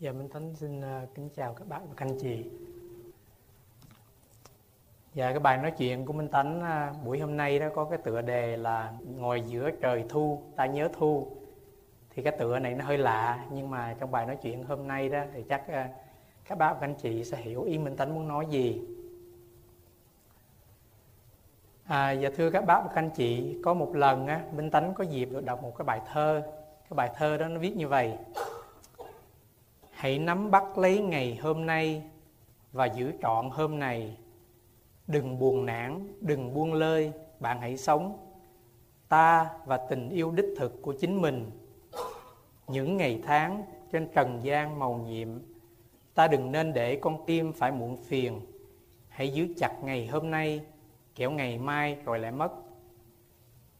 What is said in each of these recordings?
Dạ Minh Thánh xin à, kính chào các bạn và các anh chị. Dạ cái bài nói chuyện của Minh Thánh à, buổi hôm nay đó có cái tựa đề là ngồi giữa trời thu ta nhớ thu. Thì cái tựa này nó hơi lạ nhưng mà trong bài nói chuyện hôm nay đó thì chắc à, các bạn và các anh chị sẽ hiểu ý Minh Thánh muốn nói gì. À, dạ thưa các bác và các anh chị, có một lần á, Minh Tánh có dịp được đọc một cái bài thơ. Cái bài thơ đó nó viết như vậy hãy nắm bắt lấy ngày hôm nay và giữ trọn hôm này. Đừng buồn nản, đừng buông lơi, bạn hãy sống. Ta và tình yêu đích thực của chính mình. Những ngày tháng trên trần gian màu nhiệm, ta đừng nên để con tim phải muộn phiền. Hãy giữ chặt ngày hôm nay, kẻo ngày mai rồi lại mất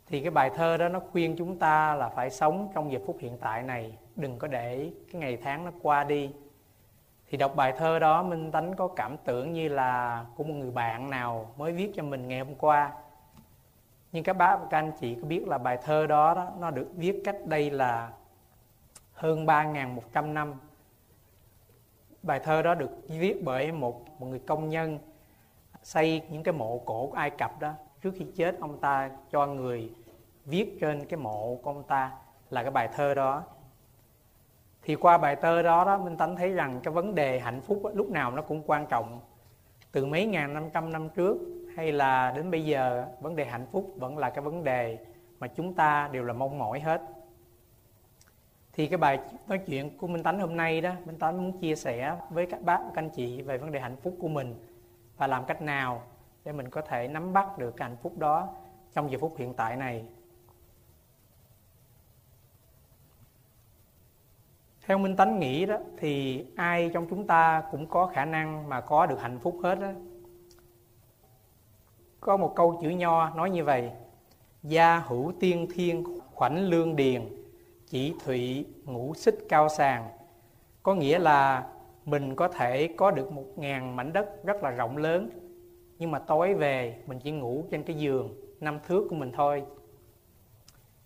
thì cái bài thơ đó nó khuyên chúng ta là phải sống trong giờ phút hiện tại này đừng có để cái ngày tháng nó qua đi. Thì đọc bài thơ đó minh tánh có cảm tưởng như là của một người bạn nào mới viết cho mình ngày hôm qua. Nhưng các bác và các anh chị có biết là bài thơ đó, đó nó được viết cách đây là hơn 3.100 năm. Bài thơ đó được viết bởi một, một người công nhân xây những cái mộ cổ của Ai Cập đó trước khi chết, ông ta cho người viết trên cái mộ của ông ta là cái bài thơ đó. Thì qua bài thơ đó đó, minh tánh thấy rằng cái vấn đề hạnh phúc lúc nào nó cũng quan trọng. Từ mấy ngàn năm trăm năm trước, hay là đến bây giờ, vấn đề hạnh phúc vẫn là cái vấn đề mà chúng ta đều là mong mỏi hết. Thì cái bài nói chuyện của Minh Tánh hôm nay đó, Minh Tánh muốn chia sẻ với các bác, các anh chị về vấn đề hạnh phúc của mình và làm cách nào để mình có thể nắm bắt được cái hạnh phúc đó trong giờ phút hiện tại này. Theo minh tánh nghĩ đó, thì ai trong chúng ta cũng có khả năng mà có được hạnh phúc hết đó có một câu chữ nho nói như vậy, gia hữu tiên thiên khoảnh lương điền, chỉ thụy ngũ xích cao sàng. Có nghĩa là mình có thể có được một ngàn mảnh đất rất là rộng lớn nhưng mà tối về, mình chỉ ngủ trên cái giường năm thước của mình thôi.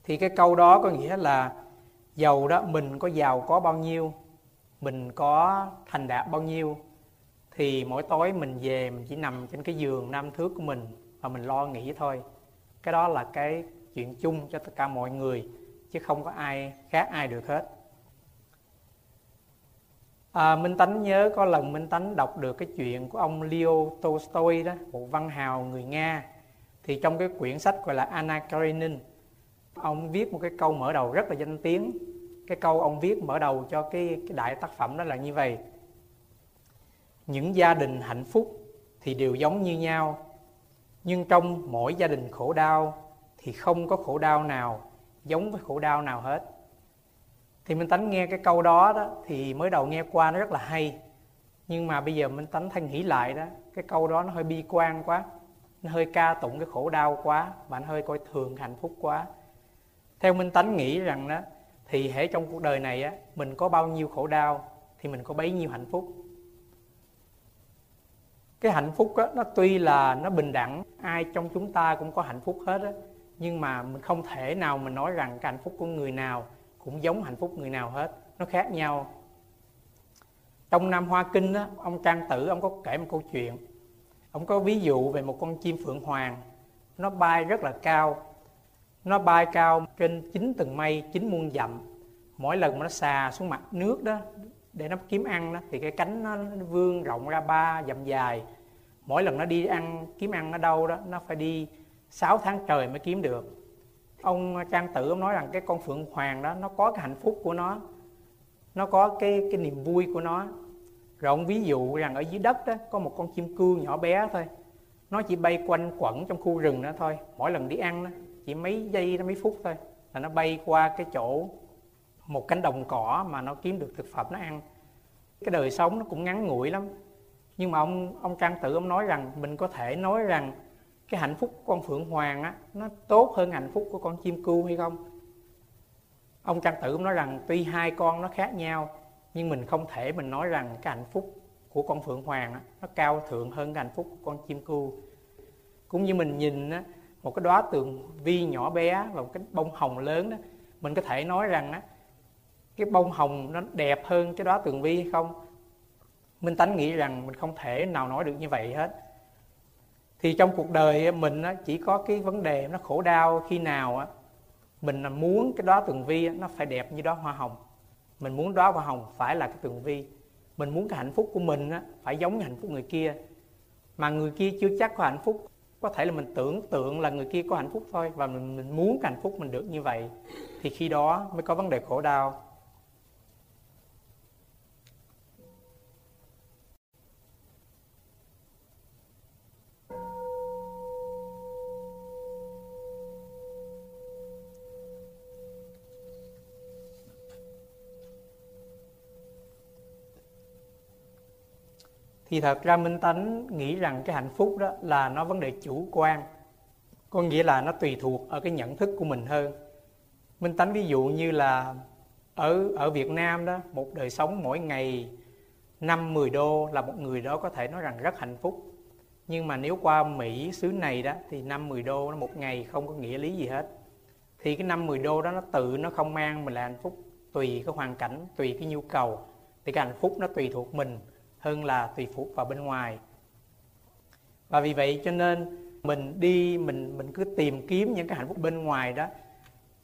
Thì cái câu đó có nghĩa là giàu đó, mình có giàu có bao nhiêu, mình có thành đạt bao nhiêu, thì mỗi tối mình về mình chỉ nằm trên cái giường năm thước của mình và mình lo nghĩ thôi. Cái đó là cái chuyện chung cho tất cả mọi người, chứ không có ai khác, ai được hết à, minh tánh nhớ có lần minh tánh đọc được cái chuyện của ông leo tolstoy đó một văn hào người nga. Thì trong cái quyển sách gọi là anna Karenin, ông viết một cái câu mở đầu rất là danh tiếng. Cái câu ông viết mở đầu cho cái, cái đại tác phẩm đó là như vậy. Những gia đình hạnh phúc thì đều giống như nhau nhưng trong mỗi gia đình khổ đau thì không có khổ đau nào giống với khổ đau nào hết thì minh tánh nghe cái câu đó đó thì mới đầu nghe qua nó rất là hay. Nhưng mà bây giờ minh tánh thanh nghĩ lại đó, cái câu đó nó hơi bi quan quá, nó hơi ca tụng cái khổ đau quá bạn hơi coi thường hạnh phúc quá. Theo minh tánh nghĩ rằng đó, thì hễ trong cuộc đời này á, mình có bao nhiêu khổ đau thì mình có bấy nhiêu hạnh phúc. Cái hạnh phúc á, nó tuy là nó bình đẳng, ai trong chúng ta cũng có hạnh phúc hết á, nhưng mà mình không thể nào mình nói rằng cái hạnh phúc của người nào cũng giống hạnh phúc người nào hết. Nó khác nhau. Trong Nam Hoa Kinh đó ông Trang Tử ông có kể một câu chuyện. Ông có ví dụ về một con chim phượng hoàng. Nó bay rất là cao. Nó bay cao trên chín tầng mây chín muôn dặm. Mỗi lần mà nó xà xuống mặt nước đó để nó kiếm ăn đó thì cái cánh nó, nó vươn rộng ra ba dặm dài. Mỗi lần nó đi ăn kiếm ăn ở đâu đó nó phải đi 6 tháng trời mới kiếm được ông trang tử, ông nói rằng cái con phượng hoàng đó, nó có cái hạnh phúc của nó nó có cái cái niềm vui của nó. Rồi ông ví dụ rằng ở dưới đất đó, có một con chim cưa nhỏ bé thôi. Nó chỉ bay quanh quẩn trong khu rừng đó thôi. Mỗi lần đi ăn đó, chỉ mấy giây, mấy phút thôi là nó bay qua cái chỗ một cánh đồng cỏ mà nó kiếm được thực phẩm nó ăn. Cái đời sống nó cũng ngắn ngủi lắm. Nhưng mà ông ông trang tử, ông nói rằng mình có thể nói rằng cái hạnh phúc của con phượng hoàng á nó tốt hơn hạnh phúc của con chim cu hay không? Ông trang tử ông nói rằng tuy hai con nó khác nhau nhưng mình không thể mình nói rằng cái hạnh phúc của con phượng hoàng á, nó cao thượng hơn cái hạnh phúc của con chim cu cũng như mình nhìn á, một cái đóa tường vi nhỏ bé và một cái bông hồng lớn đó mình có thể nói rằng á cái bông hồng nó đẹp hơn cái đóa tường vi hay không? Minh tánh nghĩ rằng mình không thể nào nói được như vậy hết thì trong cuộc đời mình chỉ có cái vấn đề nó khổ đau khi nào mình muốn cái đó tường vi nó phải đẹp như đó hoa hồng. Mình muốn đó hoa hồng phải là cái tường vi. Mình muốn cái hạnh phúc của mình phải giống như hạnh phúc người kia. Mà người kia chưa chắc có hạnh phúc. Có thể là mình tưởng tượng là người kia có hạnh phúc thôi và mình, mình muốn cái hạnh phúc mình được như vậy. Thì khi đó mới có vấn đề khổ đau. Thì thật ra minh tánh nghĩ rằng cái hạnh phúc đó là nó vấn đề chủ quan có nghĩa là nó tùy thuộc ở cái nhận thức của mình hơn minh tánh ví dụ như là ở ở Việt Nam đó một đời sống mỗi ngày 5 10 đô là một người đó có thể nói rằng rất hạnh phúc. Nhưng mà nếu qua Mỹ xứ này đó thì 5 10 đô nó một ngày không có nghĩa lý gì hết. Thì cái 5 10 đô đó nó tự nó không mang mình là hạnh phúc, tùy cái hoàn cảnh, tùy cái nhu cầu. Thì cái hạnh phúc nó tùy thuộc mình hơn là tùy phụ vào bên ngoài. Và vì vậy cho nên mình đi mình mình cứ tìm kiếm những cái hạnh phúc bên ngoài đó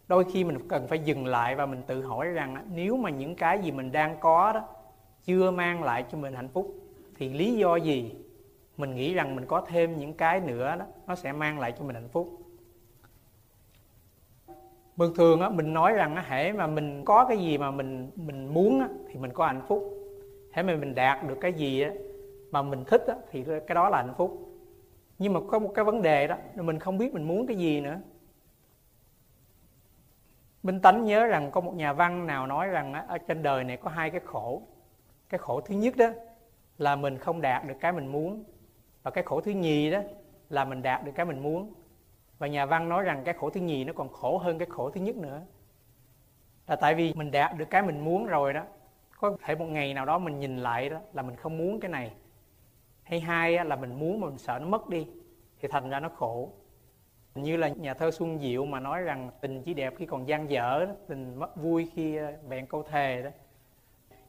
đôi khi mình cần phải dừng lại và mình tự hỏi rằng nếu mà những cái gì mình đang có đó chưa mang lại cho mình hạnh phúc thì lý do gì mình nghĩ rằng mình có thêm những cái nữa đó nó sẽ mang lại cho mình hạnh phúc? Bình thường á mình nói rằng á hễ mà mình có cái gì mà mình mình muốn á, thì mình có hạnh phúc thế mà mình đạt được cái gì á, mà mình thích á, thì cái đó là hạnh phúc. Nhưng mà có một cái vấn đề đó mình không biết mình muốn cái gì nữa. Minh Tánh nhớ rằng có một nhà văn nào nói rằng ở trên đời này có hai cái khổ. Cái khổ thứ nhất đó là mình không đạt được cái mình muốn. Và cái khổ thứ nhì đó là mình đạt được cái mình muốn. Và nhà văn nói rằng cái khổ thứ nhì nó còn khổ hơn cái khổ thứ nhất nữa. Là tại vì mình đạt được cái mình muốn rồi đó có thể một ngày nào đó mình nhìn lại đó là mình không muốn cái này. Hay hai là mình muốn mà mình sợ nó mất đi thì thành ra nó khổ. Như là nhà thơ Xuân Diệu mà nói rằng tình chỉ đẹp khi còn gian dở đó, tình mất vui khi bạn vẹn câu thề đó.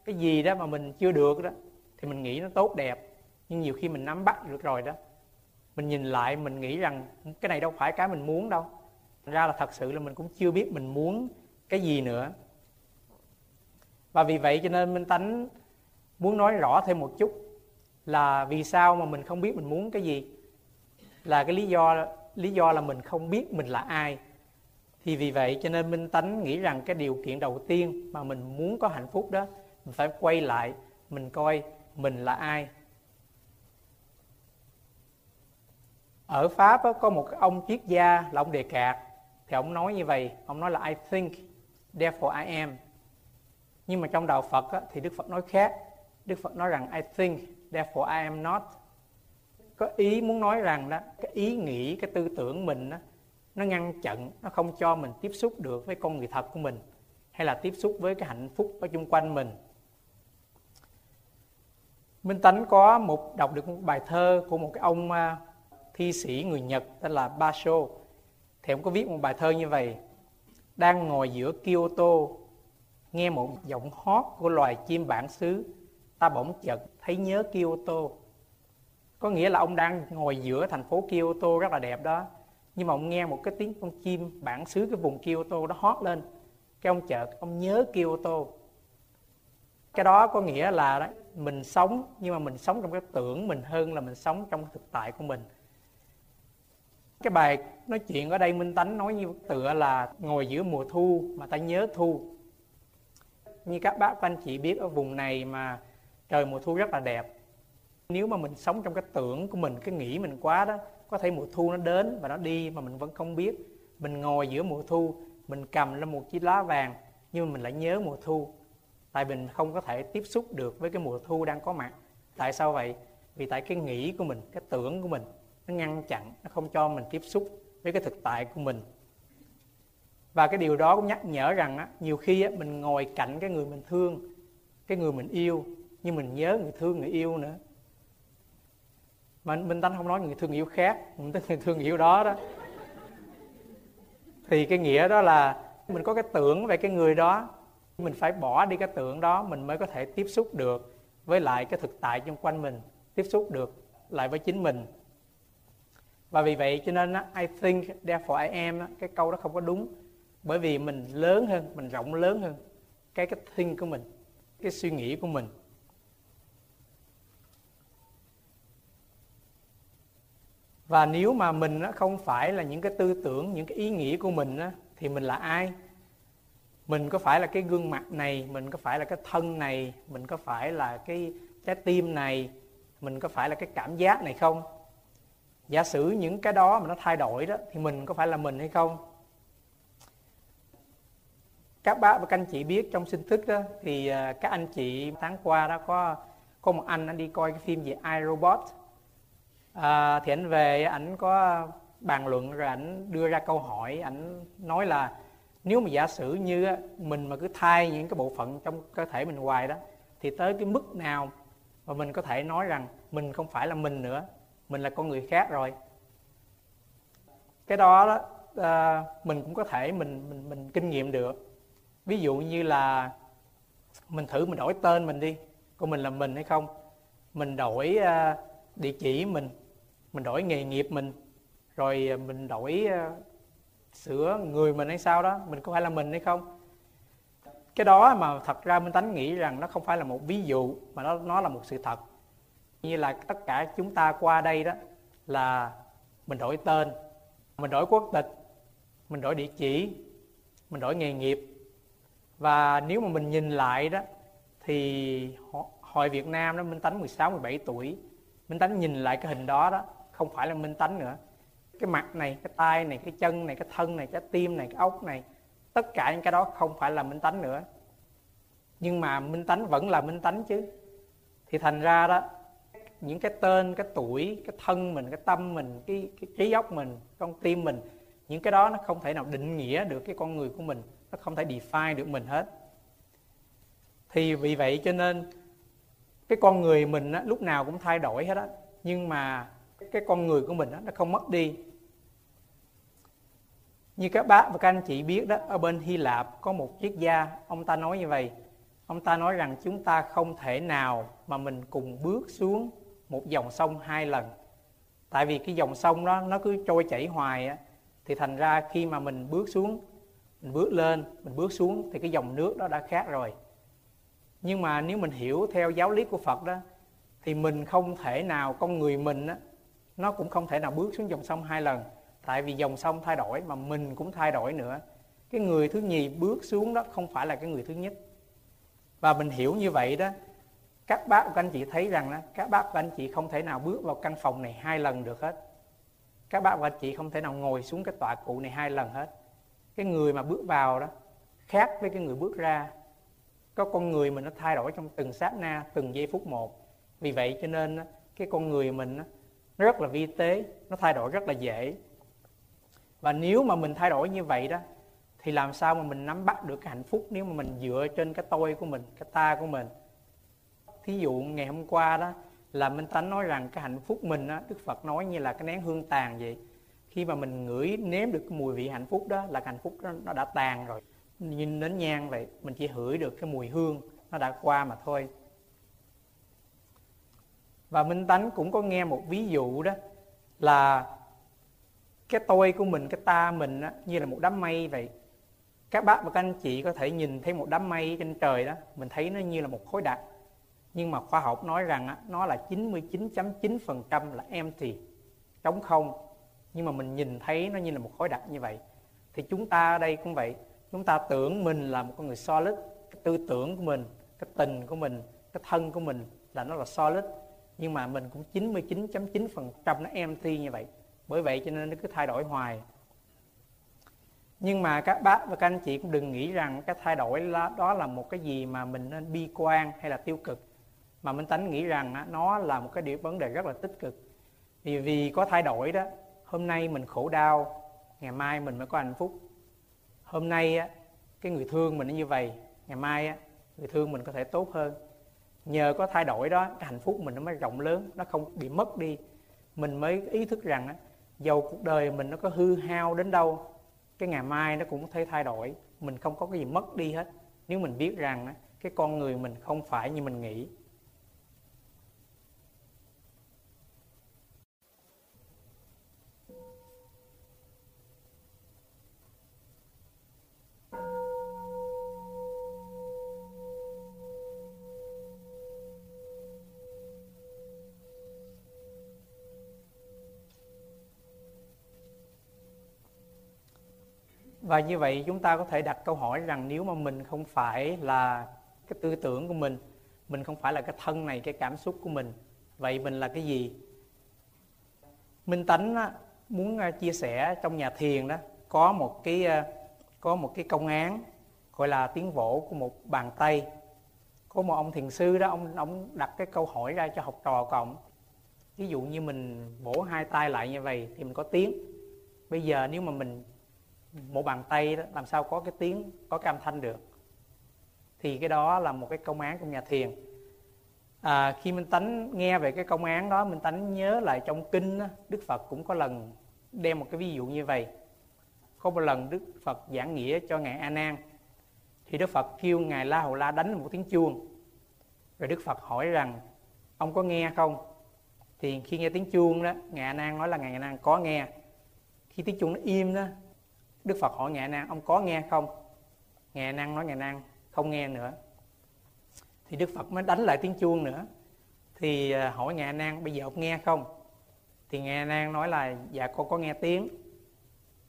Cái gì đó mà mình chưa được đó thì mình nghĩ nó tốt đẹp nhưng nhiều khi mình nắm bắt được rồi đó. Mình nhìn lại mình nghĩ rằng cái này đâu phải cái mình muốn đâu. Thành ra là thật sự là mình cũng chưa biết mình muốn cái gì nữa và vì vậy cho nên minh tánh muốn nói rõ thêm một chút là vì sao mà mình không biết mình muốn cái gì, là cái lý do lý do là mình không biết mình là ai. Thì vì vậy cho nên minh tánh nghĩ rằng cái điều kiện đầu tiên mà mình muốn có hạnh phúc đó, mình phải quay lại mình coi mình là ai. Ở pháp có một ông triết gia là ông đề cạc thì ông nói như vậy, ông nói là, i think, therefore i am nhưng mà trong đạo Phật á, thì Đức Phật nói khác. Đức Phật nói rằng I think therefore I am not. Có ý muốn nói rằng đó cái ý nghĩ cái tư tưởng mình đó, nó ngăn chặn nó không cho mình tiếp xúc được với con người thật của mình hay là tiếp xúc với cái hạnh phúc ở chung quanh mình. Minh Tánh có một đọc được một bài thơ của một cái ông à, thi sĩ người Nhật tên là Basho. Thì ông có viết một bài thơ như vậy. Đang ngồi giữa Kyoto nghe một giọng hót của loài chim bản xứ ta bỗng chợt thấy nhớ Kyoto. Có nghĩa là ông đang ngồi giữa thành phố Kyoto rất là đẹp đó. Nhưng mà ông nghe một cái tiếng con chim bản xứ cái vùng Kyoto đó hót lên. Cái ông chợt ông nhớ Kyoto. Cái đó có nghĩa là đó, mình sống nhưng mà mình sống trong cái tưởng mình hơn là mình sống trong thực tại của mình. Cái bài nói chuyện ở đây minh tánh nói như tựa là ngồi giữa mùa thu mà ta nhớ thu như các bác anh chị biết, ở vùng này mà trời mùa thu rất là đẹp. Nếu mà mình sống trong cái tưởng của mình, cái nghĩ mình quá đó, có thể mùa thu nó đến và nó đi mà mình vẫn không biết. Mình ngồi giữa mùa thu, mình cầm lên một chiếc lá vàng, nhưng mà mình lại nhớ mùa thu. Tại mình không có thể tiếp xúc được với cái mùa thu đang có mặt. Tại sao vậy? Vì tại cái nghĩ của mình, cái tưởng của mình, nó ngăn chặn, nó không cho mình tiếp xúc với cái thực tại của mình và cái điều đó cũng nhắc nhở rằng á, nhiều khi á, mình ngồi cạnh cái người mình thương cái người mình yêu nhưng mình nhớ người thương người yêu nữa. Mà minh tánh không nói người thương yêu khác mình tính người thương yêu đó đó. Thì cái nghĩa đó là mình có cái tưởng về cái người đó mình phải bỏ đi cái tưởng đó mình mới có thể tiếp xúc được với lại cái thực tại xung quanh mình tiếp xúc được lại với chính mình. Và vì vậy cho nên I think therefore I am cái câu đó không có đúng bởi vì mình lớn hơn, mình rộng lớn hơn cái cái thinh của mình, cái suy nghĩ của mình. Và nếu mà mình không phải là những cái tư tưởng, những cái ý nghĩ của mình thì mình là ai? Mình có phải là cái gương mặt này, mình có phải là cái thân này, mình có phải là cái trái tim này, mình có phải là cái cảm giác này không? Giả sử những cái đó mà nó thay đổi đó, thì mình có phải là mình hay không? Các bác và các anh chị biết trong sinh thức đó thì à, các anh chị tháng qua đó có có một anh anh đi coi cái phim về iRobot. À, thì anh về ảnh có bàn luận rồi ảnh đưa ra câu hỏi ảnh nói là nếu mà giả sử như mình mà cứ thay những cái bộ phận trong cơ thể mình hoài đó thì tới cái mức nào mà mình có thể nói rằng mình không phải là mình nữa mình là con người khác rồi. Cái đó đó à, mình cũng có thể mình mình mình kinh nghiệm được ví dụ như là mình thử mình đổi tên mình đi của mình là mình hay không? Mình đổi à, địa chỉ mình mình đổi nghề nghiệp mình, rồi à, mình đổi à, sửa người mình hay sao đó, mình có phải là mình hay không? Cái đó mà thật ra minh tánh nghĩ rằng nó không phải là một ví dụ, mà nó nó là một sự thật. Như là tất cả chúng ta qua đây đó, là mình đổi tên, mình đổi quốc tịch, mình đổi địa chỉ, mình đổi nghề nghiệp và nếu mà mình nhìn lại đó thì hồi Việt Nam đó Minh Tánh 16 17 tuổi Minh Tánh nhìn lại cái hình đó đó không phải là Minh Tánh nữa. Cái mặt này cái tay này cái chân này cái thân này cái tim này cái ốc này tất cả những cái đó không phải là Minh Tánh nữa. Nhưng mà Minh Tánh vẫn là Minh Tánh chứ. Thì thành ra đó những cái tên cái tuổi cái thân mình cái tâm mình cái, cái trí óc mình con tim mình những cái đó nó không thể nào định nghĩa được cái con người của mình nó không thể define được mình hết. Thì vì vậy cho nên cái con người mình á, lúc nào cũng thay đổi hết á nhưng mà cái con người của mình á, nó không mất đi. Như các bác và các anh chị biết đó ở bên Hy Lạp có một triết gia ông ta nói như vậy. Ông ta nói rằng chúng ta không thể nào mà mình cùng bước xuống một dòng sông hai lần. Tại vì cái dòng sông đó nó cứ trôi chảy hoài á thì thành ra khi mà mình bước xuống mình bước lên mình bước xuống thì cái dòng nước đó đã khác rồi. Nhưng mà nếu mình hiểu theo giáo lý của Phật đó thì mình không thể nào con người mình á nó cũng không thể nào bước xuống dòng sông hai lần. Tại vì dòng sông thay đổi mà mình cũng thay đổi nữa. Cái người thứ nhì bước xuống đó không phải là cái người thứ nhất. Và mình hiểu như vậy đó các bác và anh chị thấy rằng đó, các bác và anh chị không thể nào bước vào căn phòng này hai lần được hết các bạn và anh chị không thể nào ngồi xuống cái tọa cụ này hai lần hết. Cái người mà bước vào đó, khác với cái người bước ra. Có con người mình nó thay đổi trong từng sát na, từng giây phút một. Vì vậy cho nên cái con người mình nó rất là vi tế, nó thay đổi rất là dễ. Và nếu mà mình thay đổi như vậy đó, thì làm sao mà mình nắm bắt được cái hạnh phúc nếu mà mình dựa trên cái tôi của mình, cái ta của mình? Thí dụ ngày hôm qua đó là minh tánh nói rằng cái hạnh phúc mình á đức phật nói như là cái nén hương tàn vậy. Khi mà mình ngửi nếm được cái mùi vị hạnh phúc đó là cái hạnh phúc đó nó đã tàn rồi. Nhìn đến nhang vậy mình chỉ hửi được cái mùi hương nó đã qua mà thôi. Và minh tánh cũng có nghe một ví dụ đó là cái tôi của mình cái ta mình á, như là một đám mây vậy. Các bác và các anh chị có thể nhìn thấy một đám mây trên trời đó mình thấy nó như là một khối đặc nhưng mà khoa học nói rằng á, nó là 99.9% là empty trống không. Nhưng mà mình nhìn thấy nó như là một khối đặc như vậy. Thì chúng ta ở đây cũng vậy. Chúng ta tưởng mình là một con người solid. Cái tư tưởng của mình cái tình của mình cái thân của mình là nó là solid. Nhưng mà mình cũng 99.9% nó empty như vậy. Bởi vậy cho nên nó cứ thay đổi hoài. Nhưng mà các bác và các anh chị cũng đừng nghĩ rằng cái thay đổi đó là một cái gì mà mình nên bi quan hay là tiêu cực mà minh tánh nghĩ rằng nó là một cái điểm vấn đề rất là tích cực. Vì vì có thay đổi đó hôm nay mình khổ đau ngày mai mình mới có hạnh phúc. Hôm nay á, cái người thương mình nó như vậy ngày mai á, người thương mình có thể tốt hơn. Nhờ có thay đổi đó cái hạnh phúc mình nó mới rộng lớn nó không bị mất đi. Mình mới ý thức rằng á, dầu cuộc đời mình nó có hư hao đến đâu cái ngày mai nó cũng có thể thay đổi. Mình không có cái gì mất đi hết. Nếu mình biết rằng cái con người mình không phải như mình nghĩ và như vậy chúng ta có thể đặt câu hỏi rằng nếu mà mình không phải là cái tư tưởng của mình mình không phải là cái thân này cái cảm xúc của mình vậy mình là cái gì? Minh tánh á, muốn à, chia sẻ trong nhà thiền đó có một cái à, có một cái công án gọi là tiếng vỗ của một bàn tay. Có một ông thiền sư đó ông ông đặt cái câu hỏi ra cho học trò cộng. ví dụ như mình vỗ hai tay lại như vậy thì mình có tiếng. Bây giờ nếu mà mình một bàn tay đó làm sao có cái tiếng có cái âm thanh được. Thì cái đó là một cái công án của nhà thiền. À, khi minh tánh nghe về cái công án đó minh tánh nhớ lại trong kinh đó, đức phật cũng có lần đem một cái ví dụ như vậy. Có một lần đức phật giảng nghĩa cho ngài a nan thì đức phật kêu ngài la hầu la đánh một tiếng chuông. Rồi đức phật hỏi rằng ông có nghe không? Thì khi nghe tiếng chuông đó ngài a nan nói là ngài a nan có nghe. Khi tiếng chuông nó im đó đức phật hỏi ngài nan, ông có nghe không? Ngài nan nói, ngài nan, không nghe nữa. Thì đức phật mới đánh lại tiếng chuông nữa. Thì à, hỏi ngài nan, bây giờ ông nghe không? Thì ngài nan nói là dạ con có nghe tiếng.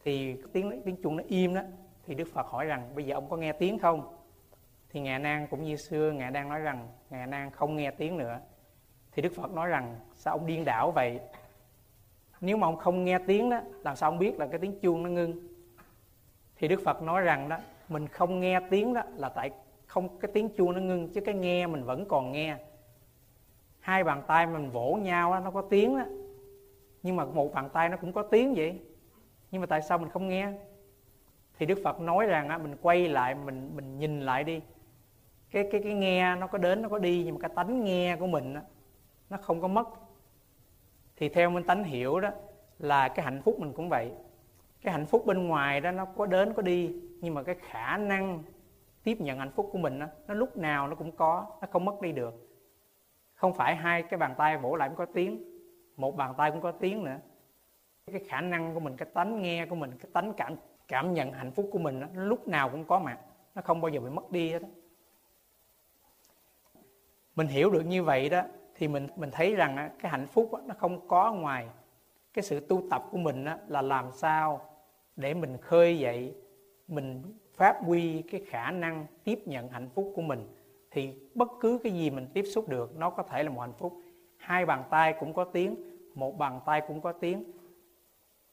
Thì tiếng tiếng chuông nó im đó. Thì đức phật hỏi rằng, bây giờ ông có nghe tiếng không? Thì ngài nan cũng như xưa, ngài đang nói rằng, ngài nan không nghe tiếng nữa. Thì đức phật nói rằng, sao ông điên đảo vậy? Nếu mà ông không nghe tiếng đó, làm sao ông biết là cái tiếng chuông nó ngưng? Thì đức phật nói rằng đó mình không nghe tiếng đó là tại không cái tiếng chuông nó ngưng chứ cái nghe mình vẫn còn nghe. Hai bàn tay mình vỗ nhau đó, nó có tiếng đó nhưng mà một bàn tay nó cũng có tiếng vậy. Nhưng mà tại sao mình không nghe? Thì đức phật nói rằng á, mình quay lại mình mình nhìn lại đi. Cái cái cái nghe nó có đến nó có đi nhưng mà cái tánh nghe của mình á, nó không có mất. Thì theo mình tánh hiểu đó là cái hạnh phúc mình cũng vậy cái hạnh phúc bên ngoài đó nó có đến có đi nhưng mà cái khả năng tiếp nhận hạnh phúc của mình đó, nó lúc nào nó cũng có nó không mất đi được không phải hai cái bàn tay vỗ lại cũng có tiếng một bàn tay cũng có tiếng nữa cái khả năng của mình cái tánh nghe của mình cái tánh cảm cảm nhận hạnh phúc của mình đó, nó lúc nào cũng có mặt nó không bao giờ bị mất đi hết đó. mình hiểu được như vậy đó thì mình mình thấy rằng cái hạnh phúc đó, nó không có ngoài cái sự tu tập của mình đó, là làm sao để mình khơi dậy, mình phát huy cái khả năng tiếp nhận hạnh phúc của mình, thì bất cứ cái gì mình tiếp xúc được, nó có thể là một hạnh phúc. Hai bàn tay cũng có tiếng, một bàn tay cũng có tiếng.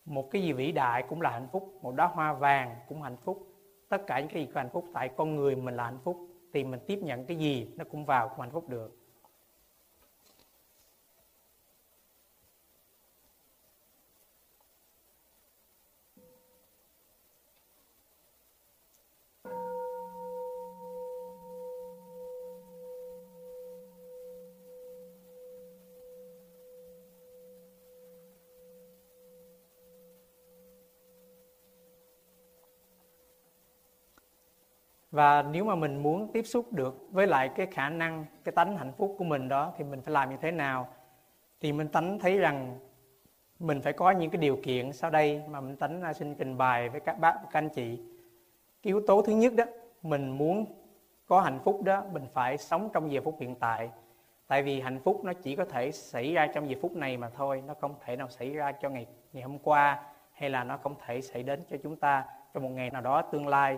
Một cái gì vĩ đại cũng là hạnh phúc, một đóa hoa vàng cũng hạnh phúc. Tất cả những cái gì có hạnh phúc tại con người mình là hạnh phúc, thì mình tiếp nhận cái gì nó cũng vào cũng hạnh phúc được. Và nếu mà mình muốn tiếp xúc được với lại cái khả năng, cái tánh hạnh phúc của mình đó, thì mình phải làm như thế nào? Thì mình tánh thấy rằng mình phải có những cái điều kiện sau đây mà mình tánh xin trình bày với các bác, các anh chị. Cái yếu tố thứ nhất đó, mình muốn có hạnh phúc đó, mình phải sống trong giờ phút hiện tại. Tại vì hạnh phúc nó chỉ có thể xảy ra trong giờ phút này mà thôi, nó không thể nào xảy ra cho ngày ngày hôm qua, hay là nó không thể xảy đến cho chúng ta trong một ngày nào đó tương lai.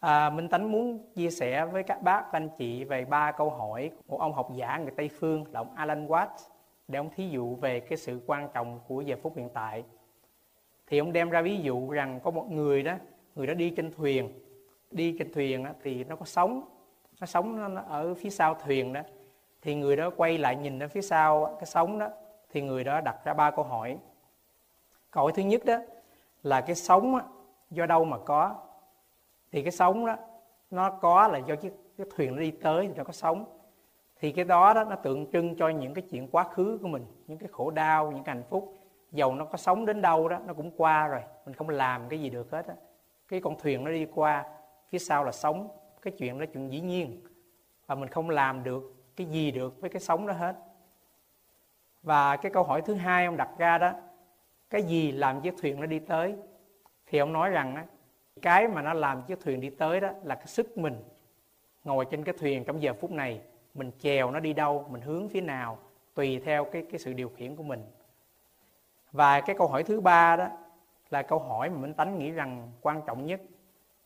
À, Minh Tánh muốn chia sẻ với các bác và anh chị về ba câu hỏi của ông học giả người Tây Phương là ông Alan Watts để ông thí dụ về cái sự quan trọng của giờ phút hiện tại. Thì ông đem ra ví dụ rằng có một người đó, người đó đi trên thuyền, đi trên thuyền đó, thì nó có sóng, nó sóng nó ở phía sau thuyền đó. Thì người đó quay lại nhìn ở phía sau cái sóng đó, thì người đó đặt ra ba câu hỏi. Câu hỏi thứ nhất đó là cái sóng do đâu mà có thì cái sóng đó nó có là do chiếc cái thuyền nó đi tới thì nó có sóng. Thì cái đó đó nó tượng trưng cho những cái chuyện quá khứ của mình những cái khổ đau những cái hạnh phúc. Dầu nó có sống đến đâu đó nó cũng qua rồi mình không làm cái gì được hết á. Cái con thuyền nó đi qua phía sau là sống cái chuyện đó chuyện dĩ nhiên. Và mình không làm được cái gì được với cái sống đó hết. Và cái câu hỏi thứ hai ông đặt ra đó cái gì làm chiếc thuyền nó đi tới? Thì ông nói rằng á, cái mà nó làm chiếc thuyền đi tới đó là cái sức mình. Ngồi trên cái thuyền trong giờ phút này, mình chèo nó đi đâu, mình hướng phía nào, tùy theo cái cái sự điều khiển của mình. Và cái câu hỏi thứ ba đó là câu hỏi mà Minh Tánh nghĩ rằng quan trọng nhất,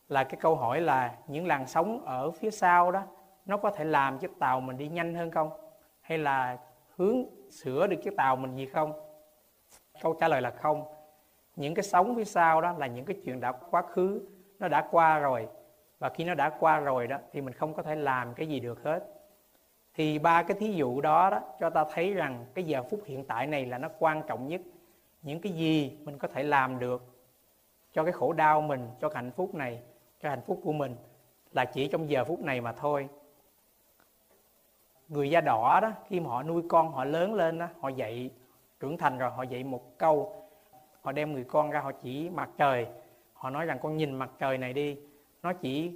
là cái câu hỏi là những làn sóng ở phía sau đó, nó có thể làm chiếc tàu mình đi nhanh hơn không? Hay là hướng sửa được chiếc tàu mình gì không? Câu trả lời là không những cái sóng phía sau đó là những cái chuyện đã quá khứ, nó đã qua rồi. Và khi nó đã qua rồi đó, thì mình không có thể làm cái gì được hết. Thì ba cái thí dụ đó đó cho ta thấy rằng cái giờ phút hiện tại này là nó quan trọng nhất. Những cái gì mình có thể làm được cho cái khổ đau mình, cho cái hạnh phúc này, cho hạnh phúc của mình là chỉ trong giờ phút này mà thôi. Người da đỏ đó, khi mà họ nuôi con, họ lớn lên đó, họ dạy trưởng thành rồi, họ dạy một câu họ đem người con ra, họ chỉ mặt trời. Họ nói rằng, con nhìn mặt trời này đi. Nó chỉ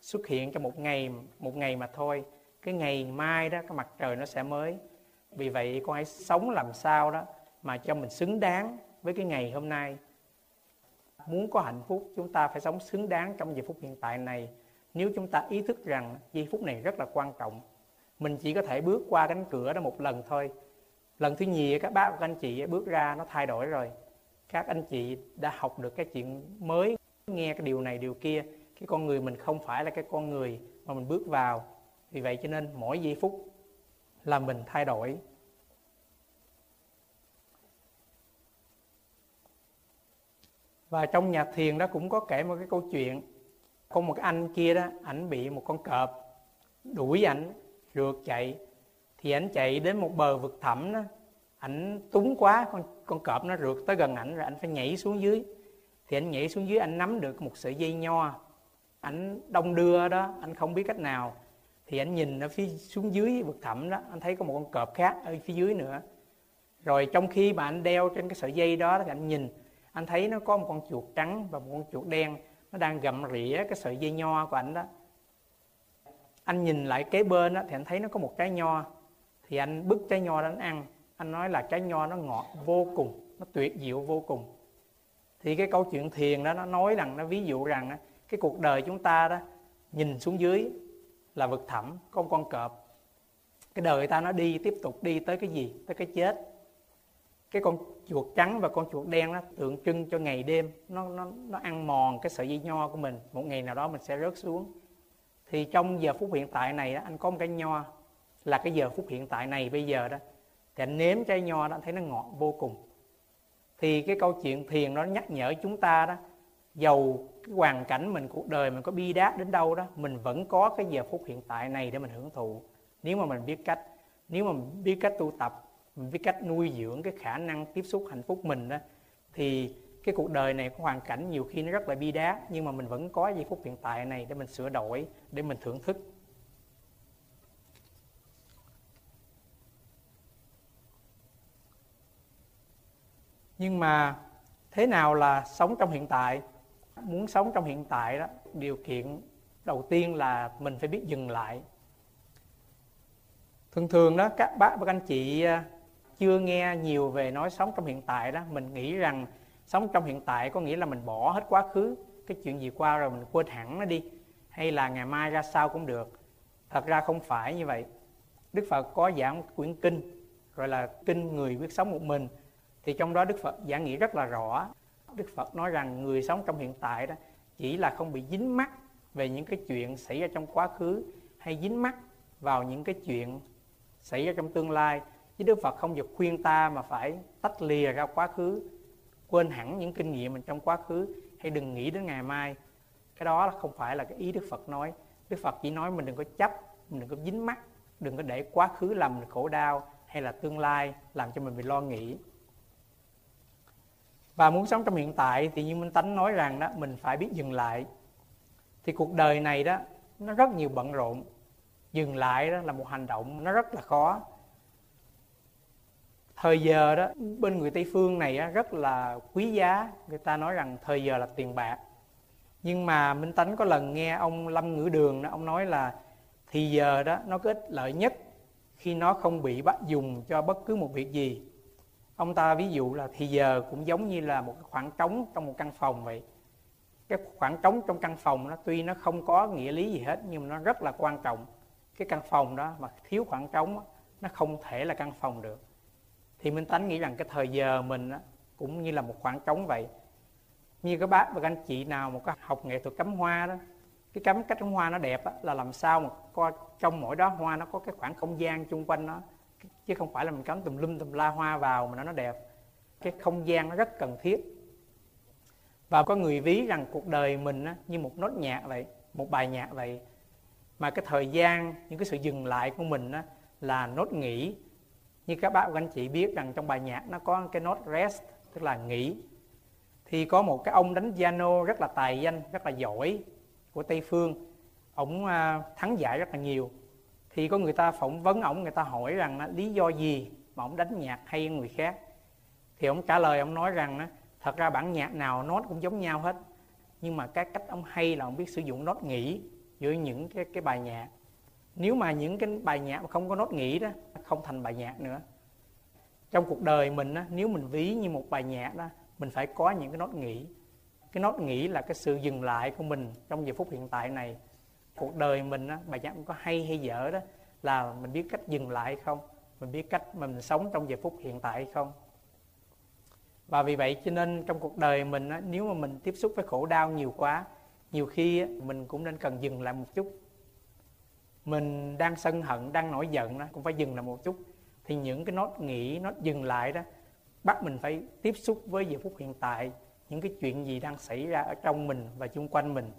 xuất hiện trong một ngày một ngày mà thôi. Cái ngày mai đó, cái mặt trời nó sẽ mới. Vì vậy, con hãy sống làm sao đó mà cho mình xứng đáng với cái ngày hôm nay. Muốn có hạnh phúc, chúng ta phải sống xứng đáng trong giây phút hiện tại này. Nếu chúng ta ý thức rằng giây phút này rất là quan trọng, mình chỉ có thể bước qua cánh cửa đó một lần thôi. Lần thứ nhì, các bác, các anh chị bước ra, nó thay đổi rồi các anh chị đã học được cái chuyện mới nghe cái điều này, điều kia, cái con người mình không phải là cái con người mà mình bước vào. Vì vậy cho nên mỗi giây phút là mình thay đổi. Và trong nhà thiền đó cũng có kể một cái câu chuyện. Có một cái anh kia đó, ảnh bị một con cọp đuổi ảnh, rượt chạy. Thì ảnh chạy đến một bờ vực thẳm đó ảnh túng quá con con cọp nó rượt tới gần ảnh rồi ảnh phải nhảy xuống dưới. Thì anh nhảy xuống dưới anh nắm được một sợi dây nho. Ảnh đông đưa đó anh không biết cách nào. Thì anh nhìn ở phía xuống dưới vực thẳm đó anh thấy có một con cọp khác ở phía dưới nữa. Rồi trong khi mà anh đeo trên cái sợi dây đó thì anh nhìn anh thấy nó có một con chuột trắng và một con chuột đen. Nó đang gặm rỉa cái sợi dây nho của anh đó. Anh nhìn lại kế bên đó, thì anh thấy nó có một trái nho. Thì anh bứt trái nho đó anh ăn anh nói là trái nho nó ngọt vô cùng nó tuyệt diệu vô cùng. Thì cái câu chuyện thiền đó nó nói rằng nó ví dụ rằng cái cuộc đời chúng ta đó nhìn xuống dưới là vực thẳm có một con cọp. Cái đời ta nó đi tiếp tục đi tới cái gì? Tới cái chết. Cái con chuột trắng và con chuột đen nó tượng trưng cho ngày đêm. Nó nó nó ăn mòn cái sợi dây nho của mình. Một ngày nào đó mình sẽ rớt xuống. Thì trong giờ phút hiện tại này đó, anh có một cái nho là cái giờ phút hiện tại này bây giờ đó thì anh nếm trái nho đó anh thấy nó ngọt vô cùng. Thì cái câu chuyện thiền nó nhắc nhở chúng ta đó dầu cái hoàn cảnh mình, cuộc đời mình có bi đát đến đâu đó, mình vẫn có cái giờ phút hiện tại này để mình hưởng thụ. Nếu mà mình biết cách, nếu mà mình biết cách tu tập, mình biết cách nuôi dưỡng cái khả năng tiếp xúc hạnh phúc mình đó, thì cái cuộc đời này có hoàn cảnh nhiều khi nó rất là bi đát, nhưng mà mình vẫn có giây phút hiện tại này để mình sửa đổi, để mình thưởng thức. Nhưng mà thế nào là sống trong hiện tại? Muốn sống trong hiện tại đó, điều kiện đầu tiên là mình phải biết dừng lại. Thường thường đó, các bác và các anh chị à, chưa nghe nhiều về nói sống trong hiện tại đó, mình nghĩ rằng sống trong hiện tại có nghĩa là mình bỏ hết quá khứ, cái chuyện gì qua rồi mình quên hẳn nó đi, hay là ngày mai ra sao cũng được. Thật ra không phải như vậy. Đức phật có giảng quyển kinh, gọi là kinh người biết sống một mình thì trong đó đức phật giảng nghĩa rất là rõ. Đức phật nói rằng người sống trong hiện tại đó chỉ là không bị dính mắc về những cái chuyện xảy ra trong quá khứ hay dính mắc vào những cái chuyện xảy ra trong tương lai. Chứ đức phật không được khuyên ta mà phải tách lìa ra quá khứ, quên hẳn những kinh nghiệm mình trong quá khứ. Hay đừng nghĩ đến ngày mai. Cái đó không phải là cái ý đức phật nói. Đức phật chỉ nói mình đừng có chấp, mình đừng có dính mắc, đừng có để quá khứ làm mình khổ đau hay là tương lai làm cho mình bị lo nghĩ và muốn sống trong hiện tại thì như minh tánh nói rằng đó, mình phải biết dừng lại. Thì cuộc đời này đó, nó rất nhiều bận rộn. Dừng lại đó là một hành động nó rất là khó. Thời giờ đó, bên người tây phương này rất là quý giá. Người ta nói rằng thời giờ là tiền bạc. Nhưng mà minh tánh có lần nghe ông lâm ngữ đường đó, ông nói là thì giờ đó, nó có ích lợi nhất khi nó không bị bắt dùng cho bất cứ một việc gì ông ta ví dụ là thì giờ cũng giống như là một khoảng trống trong một căn phòng vậy. Cái khoảng trống trong căn phòng nó tuy nó không có nghĩa lý gì hết nhưng mà nó rất là quan trọng. Cái căn phòng đó mà thiếu khoảng trống nó không thể là căn phòng được. Thì minh tánh nghĩ rằng cái thời giờ mình cũng như là một khoảng trống vậy. Như các bác và các anh chị nào mà có học nghệ thuật cắm hoa đó cái cắm cách cắm hoa nó đẹp đó, là làm sao mà coi trong mỗi đó hoa nó có cái khoảng không gian chung quanh nó chứ không phải là mình cắm tùm lum tùm la hoa vào mà nó nó đẹp. Cái không gian nó rất cần thiết. Và có người ví rằng cuộc đời mình á, như một nốt nhạc vậy một bài nhạc vậy mà cái thời gian những cái sự dừng lại của mình á, là nốt nghỉ. Như các bác và anh chị biết rằng trong bài nhạc nó có cái nốt rest tức là nghỉ. Thì có một cái ông đánh piano rất là tài danh rất là giỏi của tây phương. Ổng à, thắng giải rất là nhiều thì có người ta phỏng vấn ổng người ta hỏi rằng lý do gì mà ổng đánh nhạc hay người khác? Thì ổng trả lời ổng nói rằng thật ra bản nhạc nào nốt cũng giống nhau hết. Nhưng mà cái cách ông hay là ông biết sử dụng nốt nghỉ giữa những cái cái bài nhạc. Nếu mà những cái bài nhạc mà không có nốt nghỉ đó không thành bài nhạc nữa. Trong cuộc đời mình á, nếu mình ví như một bài nhạc đó mình phải có những cái nốt nghỉ. Cái nốt nghỉ là cái sự dừng lại của mình trong giờ phút hiện tại này cuộc đời mình á, bài nhạc có hay hay dở đó là mình biết cách dừng lại không? Mình biết cách mình sống trong giờ phút hiện tại không? Và vì vậy cho nên trong cuộc đời mình á, nếu mà mình tiếp xúc với khổ đau nhiều quá nhiều khi á, mình cũng nên cần dừng lại một chút. Mình đang sân hận đang nổi giận đó cũng phải dừng lại một chút. Thì những cái nốt nghỉ nó dừng lại đó bắt mình phải tiếp xúc với giờ phút hiện tại những cái chuyện gì đang xảy ra ở trong mình và xung quanh mình.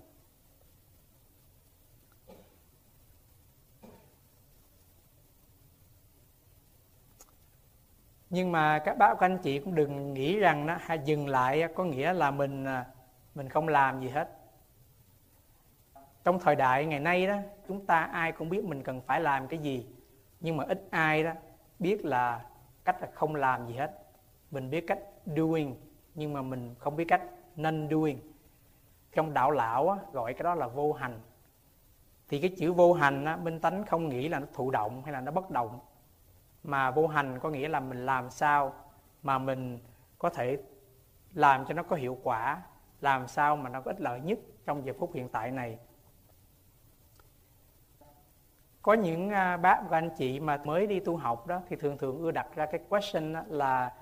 Nhưng mà các bác các anh chị cũng đừng nghĩ rằng nó hay dừng lại có nghĩa là mình à, mình không làm gì hết. Trong thời đại ngày nay đó chúng ta ai cũng biết mình cần phải làm cái gì nhưng mà ít ai đó biết là cách là không làm gì hết. Mình biết cách doing nhưng mà mình không biết cách nên doing. Trong đạo lão á, gọi cái đó là vô hành. Thì cái chữ vô hành á, minh tánh không nghĩ là nó thụ động hay là nó bất động mà vô hành có nghĩa là mình làm sao mà mình có thể làm cho nó có hiệu quả, làm sao mà nó có ích lợi nhất trong giờ phút hiện tại này. Có những à, bác và anh chị mà mới đi tu học đó thì thường thường ưa đặt ra cái question là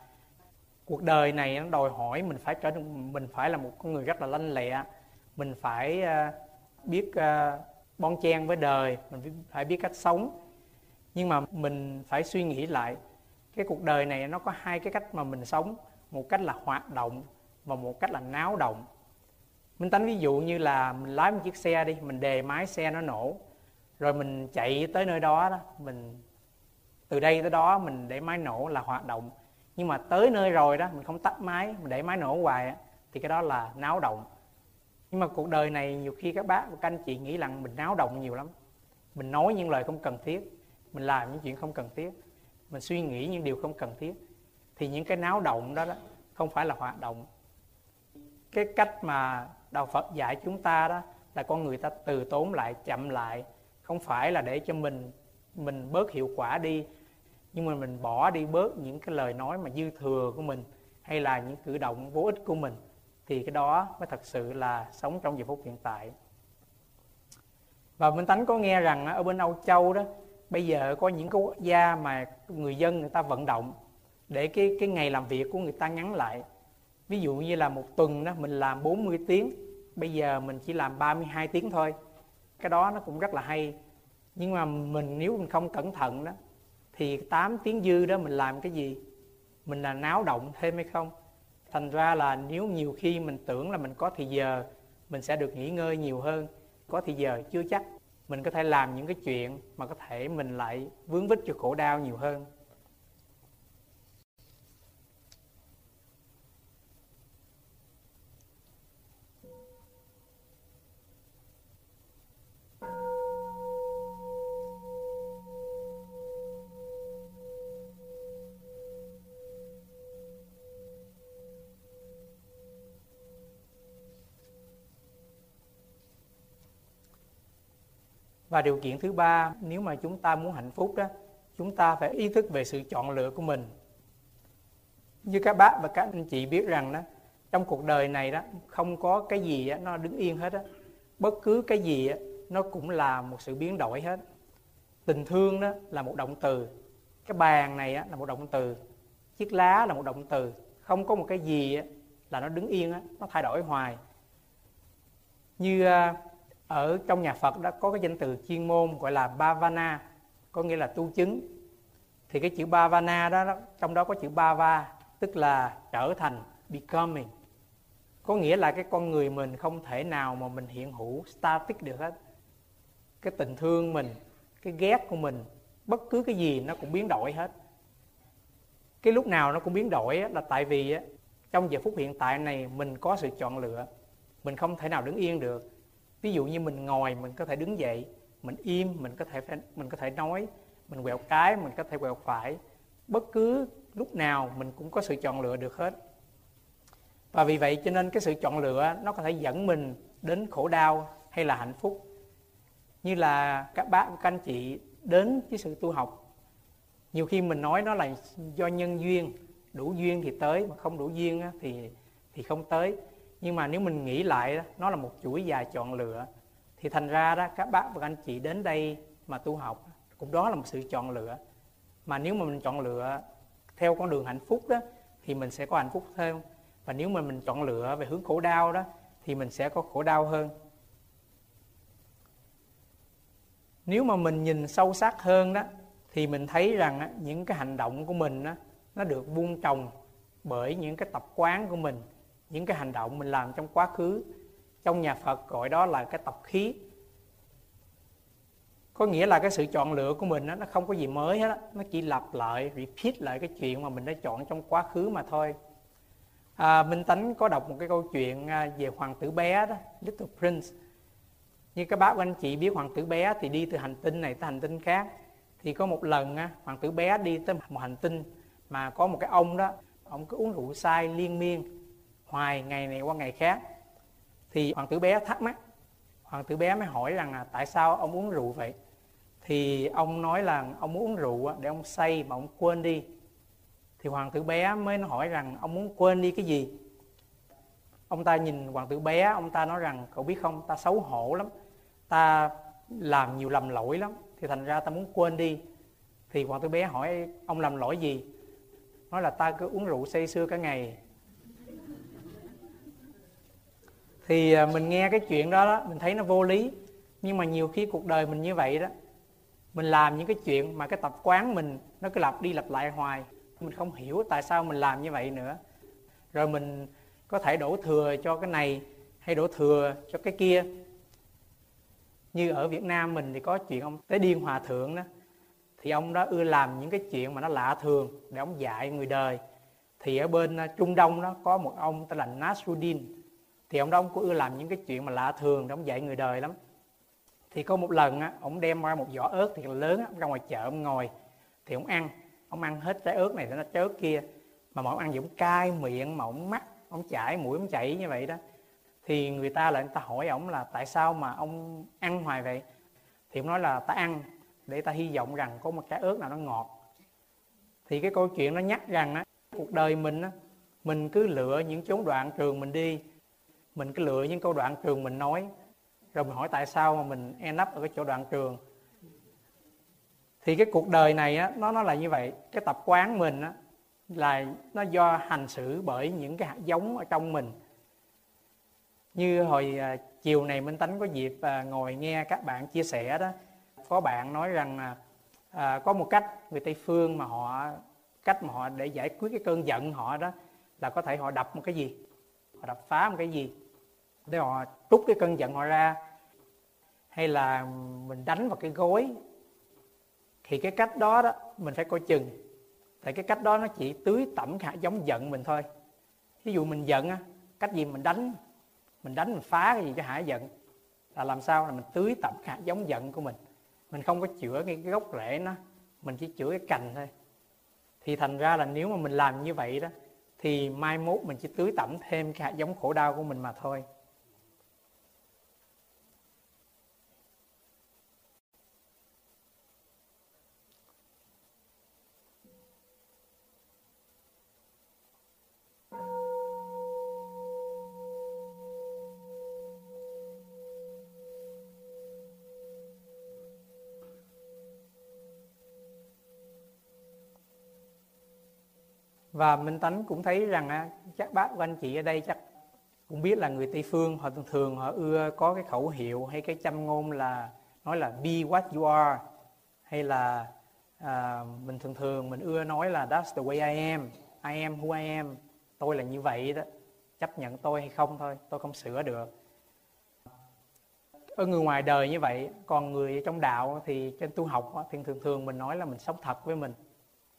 cuộc đời này nó đòi hỏi mình phải trở mình phải là một con người rất là lanh lẹ. Mình phải à, biết à, bon chen với đời, mình phải biết cách sống nhưng mà mình phải suy nghĩ lại, cái cuộc đời này nó có hai cái cách mà mình sống. Một cách là hoạt động và một cách là náo động. Mình tánh ví dụ như là mình lái một chiếc xe đi, mình đề máy xe nó nổ, rồi mình chạy tới nơi đó đó, mình từ đây tới đó mình để máy nổ là hoạt động. Nhưng mà tới nơi rồi đó, mình không tắt máy, mình để máy nổ hoài thì cái đó là náo động. Nhưng mà cuộc đời này nhiều khi các bác và các anh chị nghĩ rằng mình náo động nhiều lắm. Mình nói những lời không cần thiết mình làm những chuyện không cần thiết. Mình suy nghĩ những điều không cần thiết. Thì những cái náo động đó, đó không phải là hoạt động. Cái cách mà đạo phật dạy chúng ta đó là con người ta từ tốn lại chậm lại. Không phải là để cho mình mình bớt hiệu quả đi nhưng mà mình bỏ đi bớt những cái lời nói mà dư thừa của mình hay là những cử động vô ích của mình thì cái đó mới thật sự là sống trong giờ phút hiện tại. Và Minh Tánh có nghe rằng ở bên Âu Châu đó bây giờ có những cái quốc gia mà người dân người ta vận động để cái cái ngày làm việc của người ta ngắn lại. Ví dụ như là một tuần đó, mình làm 40 tiếng, bây giờ mình chỉ làm 32 tiếng thôi. Cái đó nó cũng rất là hay. Nhưng mà mình, nếu mình không cẩn thận đó, thì 8 tiếng dư đó mình làm cái gì? Mình là náo động thêm hay không? Thành ra là nếu nhiều khi mình tưởng là mình có thì giờ, mình sẽ được nghỉ ngơi nhiều hơn. Có thì giờ chưa chắc mình có thể làm những cái chuyện mà có thể mình lại vướng vít cho khổ đau nhiều hơn. Và điều kiện thứ ba nếu mà chúng ta muốn hạnh phúc đó chúng ta phải ý thức về sự chọn lựa của mình. Như các bác và các anh chị biết rằng đó trong cuộc đời này đó không có cái gì đó, nó đứng yên hết á. Bất cứ cái gì đó, nó cũng là một sự biến đổi hết. Tình thương đó là một động từ. Cái bàn này á, là một động từ. Chiếc lá là một động từ. Không có một cái gì á, là nó đứng yên á, nó thay đổi hoài. Như à, ở trong nhà Phật đó có cái danh từ chuyên môn gọi là Bhavana, có nghĩa là tu chứng. Thì cái chữ Bhavana đó trong đó có chữ Bhava, tức là trở thành, becoming. Có nghĩa là cái con người mình không thể nào mà mình hiện hữu static được hết. Cái tình thương mình, cái ghét của mình, bất cứ cái gì nó cũng biến đổi hết. Cái lúc nào nó cũng biến đổi là tại vì trong giờ phút hiện tại này mình có sự chọn lựa. Mình không thể nào đứng yên được ví dụ như mình ngồi, mình có thể đứng dậy, mình im, mình có thể mình có thể nói, mình quẹo cái, mình có thể quẹo phải. Bất cứ lúc nào mình cũng có sự chọn lựa được hết. Và vì vậy cho nên cái sự chọn lựa nó có thể dẫn mình đến khổ đau hay là hạnh phúc. Như là các bác, các anh chị đến với sự tu học, nhiều khi mình nói nó là do nhân duyên, đủ duyên thì tới, mà không đủ duyên thì thì không tới nhưng mà nếu mình nghĩ lại đó nó là một chuỗi dài chọn lựa thì thành ra đó các bác và anh chị đến đây mà tu học cũng đó là một sự chọn lựa. Mà nếu mà mình chọn lựa theo con đường hạnh phúc đó thì mình sẽ có hạnh phúc hơn. Và nếu mà mình chọn lựa về hướng khổ đau đó thì mình sẽ có khổ đau hơn. Nếu mà mình nhìn sâu sắc hơn đó thì mình thấy rằng những cái hành động của mình đó, nó được buông trồng bởi những cái tập quán của mình những cái hành động mình làm trong quá khứ trong nhà Phật gọi đó là cái tập khí. Có nghĩa là cái sự chọn lựa của mình đó, nó không có gì mới hết đó. nó chỉ lặp lại repeat lại cái chuyện mà mình đã chọn trong quá khứ mà thôi. À, Minh Tánh có đọc một cái câu chuyện à, về hoàng tử bé đó Little Prince. Như các bác anh chị biết hoàng tử bé thì đi từ hành tinh này tới hành tinh khác. Thì có một lần hoàng tử bé đi tới một hành tinh mà có một cái ông đó ông cứ uống rượu sai liên miên hoài, ngày này qua ngày khác. Thì hoàng tử bé thắc mắc, hoàng tử bé mới hỏi rằng là tại sao ông uống rượu vậy? Thì ông nói là ông muốn uống rượu để ông say mà ông quên đi. Thì hoàng tử bé mới hỏi rằng ông muốn quên đi cái gì? Ông ta nhìn hoàng tử bé, ông ta nói rằng, cậu biết không, ta xấu hổ lắm, ta làm nhiều lầm lỗi lắm, thì thành ra ta muốn quên đi. Thì hoàng tử bé hỏi, ông làm lỗi gì? Nói là, ta cứ uống rượu say sưa cả ngày. Thì à, mình nghe cái chuyện đó đó, mình thấy nó vô lý. Nhưng mà nhiều khi cuộc đời mình như vậy đó, mình làm những cái chuyện mà cái tập quán mình nó cứ lặp đi lặp lại hoài. Mình không hiểu tại sao mình làm như vậy nữa. Rồi mình có thể đổ thừa cho cái này hay đổ thừa cho cái kia. Như ở Việt Nam mình thì có chuyện ông Tế Điên Hòa Thượng đó, thì ông đó ưa làm những cái chuyện mà nó lạ thường để ông dạy người đời. Thì ở bên à, Trung Đông đó có một ông tên là Nasruddin thì ông đó ông có ưa làm những cái chuyện mà lạ thường ông dạy người đời lắm. Thì có một lần á ông đem ra một giỏ ớt thì lớn á, ra ngoài chợ ông ngồi thì ông ăn ông ăn hết trái ớt này nó trái ớt kia mà mà ông ăn thì ông cay miệng mà ông mắt ông chảy mũi ông chảy như vậy đó. Thì người ta lại người ta hỏi ông là tại sao mà ông ăn hoài vậy? Thì ông nói là ta ăn để ta hy vọng rằng có một trái ớt nào nó ngọt. Thì cái câu chuyện nó nhắc rằng á cuộc đời mình á mình cứ lựa những chốn đoạn trường mình đi mình cứ lựa những câu đoạn trường mình nói. Rồi mình hỏi tại sao mà mình end up ở cái chỗ đoạn trường. Thì cái cuộc đời này á nó nó là như vậy. Cái tập quán mình á là nó do hành xử bởi những cái hạt giống ở trong mình. Như hồi à, chiều này minh tánh có dịp à, ngồi nghe các bạn chia sẻ đó có bạn nói rằng là à, có một cách người tây phương mà họ cách mà họ để giải quyết cái cơn giận họ đó là có thể họ đập một cái gì? Họ đập phá một cái gì? Để họ trút cái cơn giận họ ra. Hay là mình đánh vào cái gối. Thì cái cách đó đó mình phải coi chừng. Tại cái cách đó nó chỉ tưới tẩm hạt giống giận mình thôi. Ví dụ mình giận á cách gì mình đánh? Mình đánh mình phá cái gì cho hả giận? Là làm sao là mình tưới tẩm hạt giống giận của mình. Mình không có chữa cái, cái gốc rễ nó mình chỉ chữa cái cành thôi. Thì thành ra là nếu mà mình làm như vậy đó thì mai mốt mình chỉ tưới tẩm thêm cái hạt giống khổ đau của mình mà thôi. Và minh tánh cũng thấy rằng à, chắc bác của anh chị ở đây chắc cũng biết là người tây phương họ thường thường họ ưa có cái khẩu hiệu hay cái châm ngôn là nói là be what you are hay là à, mình thường thường mình ưa nói là that's the way I am I am who I am. Tôi là như vậy đó. Chấp nhận tôi hay không thôi tôi không sửa được. Ở người ngoài đời như vậy còn người trong đạo thì trên tu học thì thường thường mình nói là mình sống thật với mình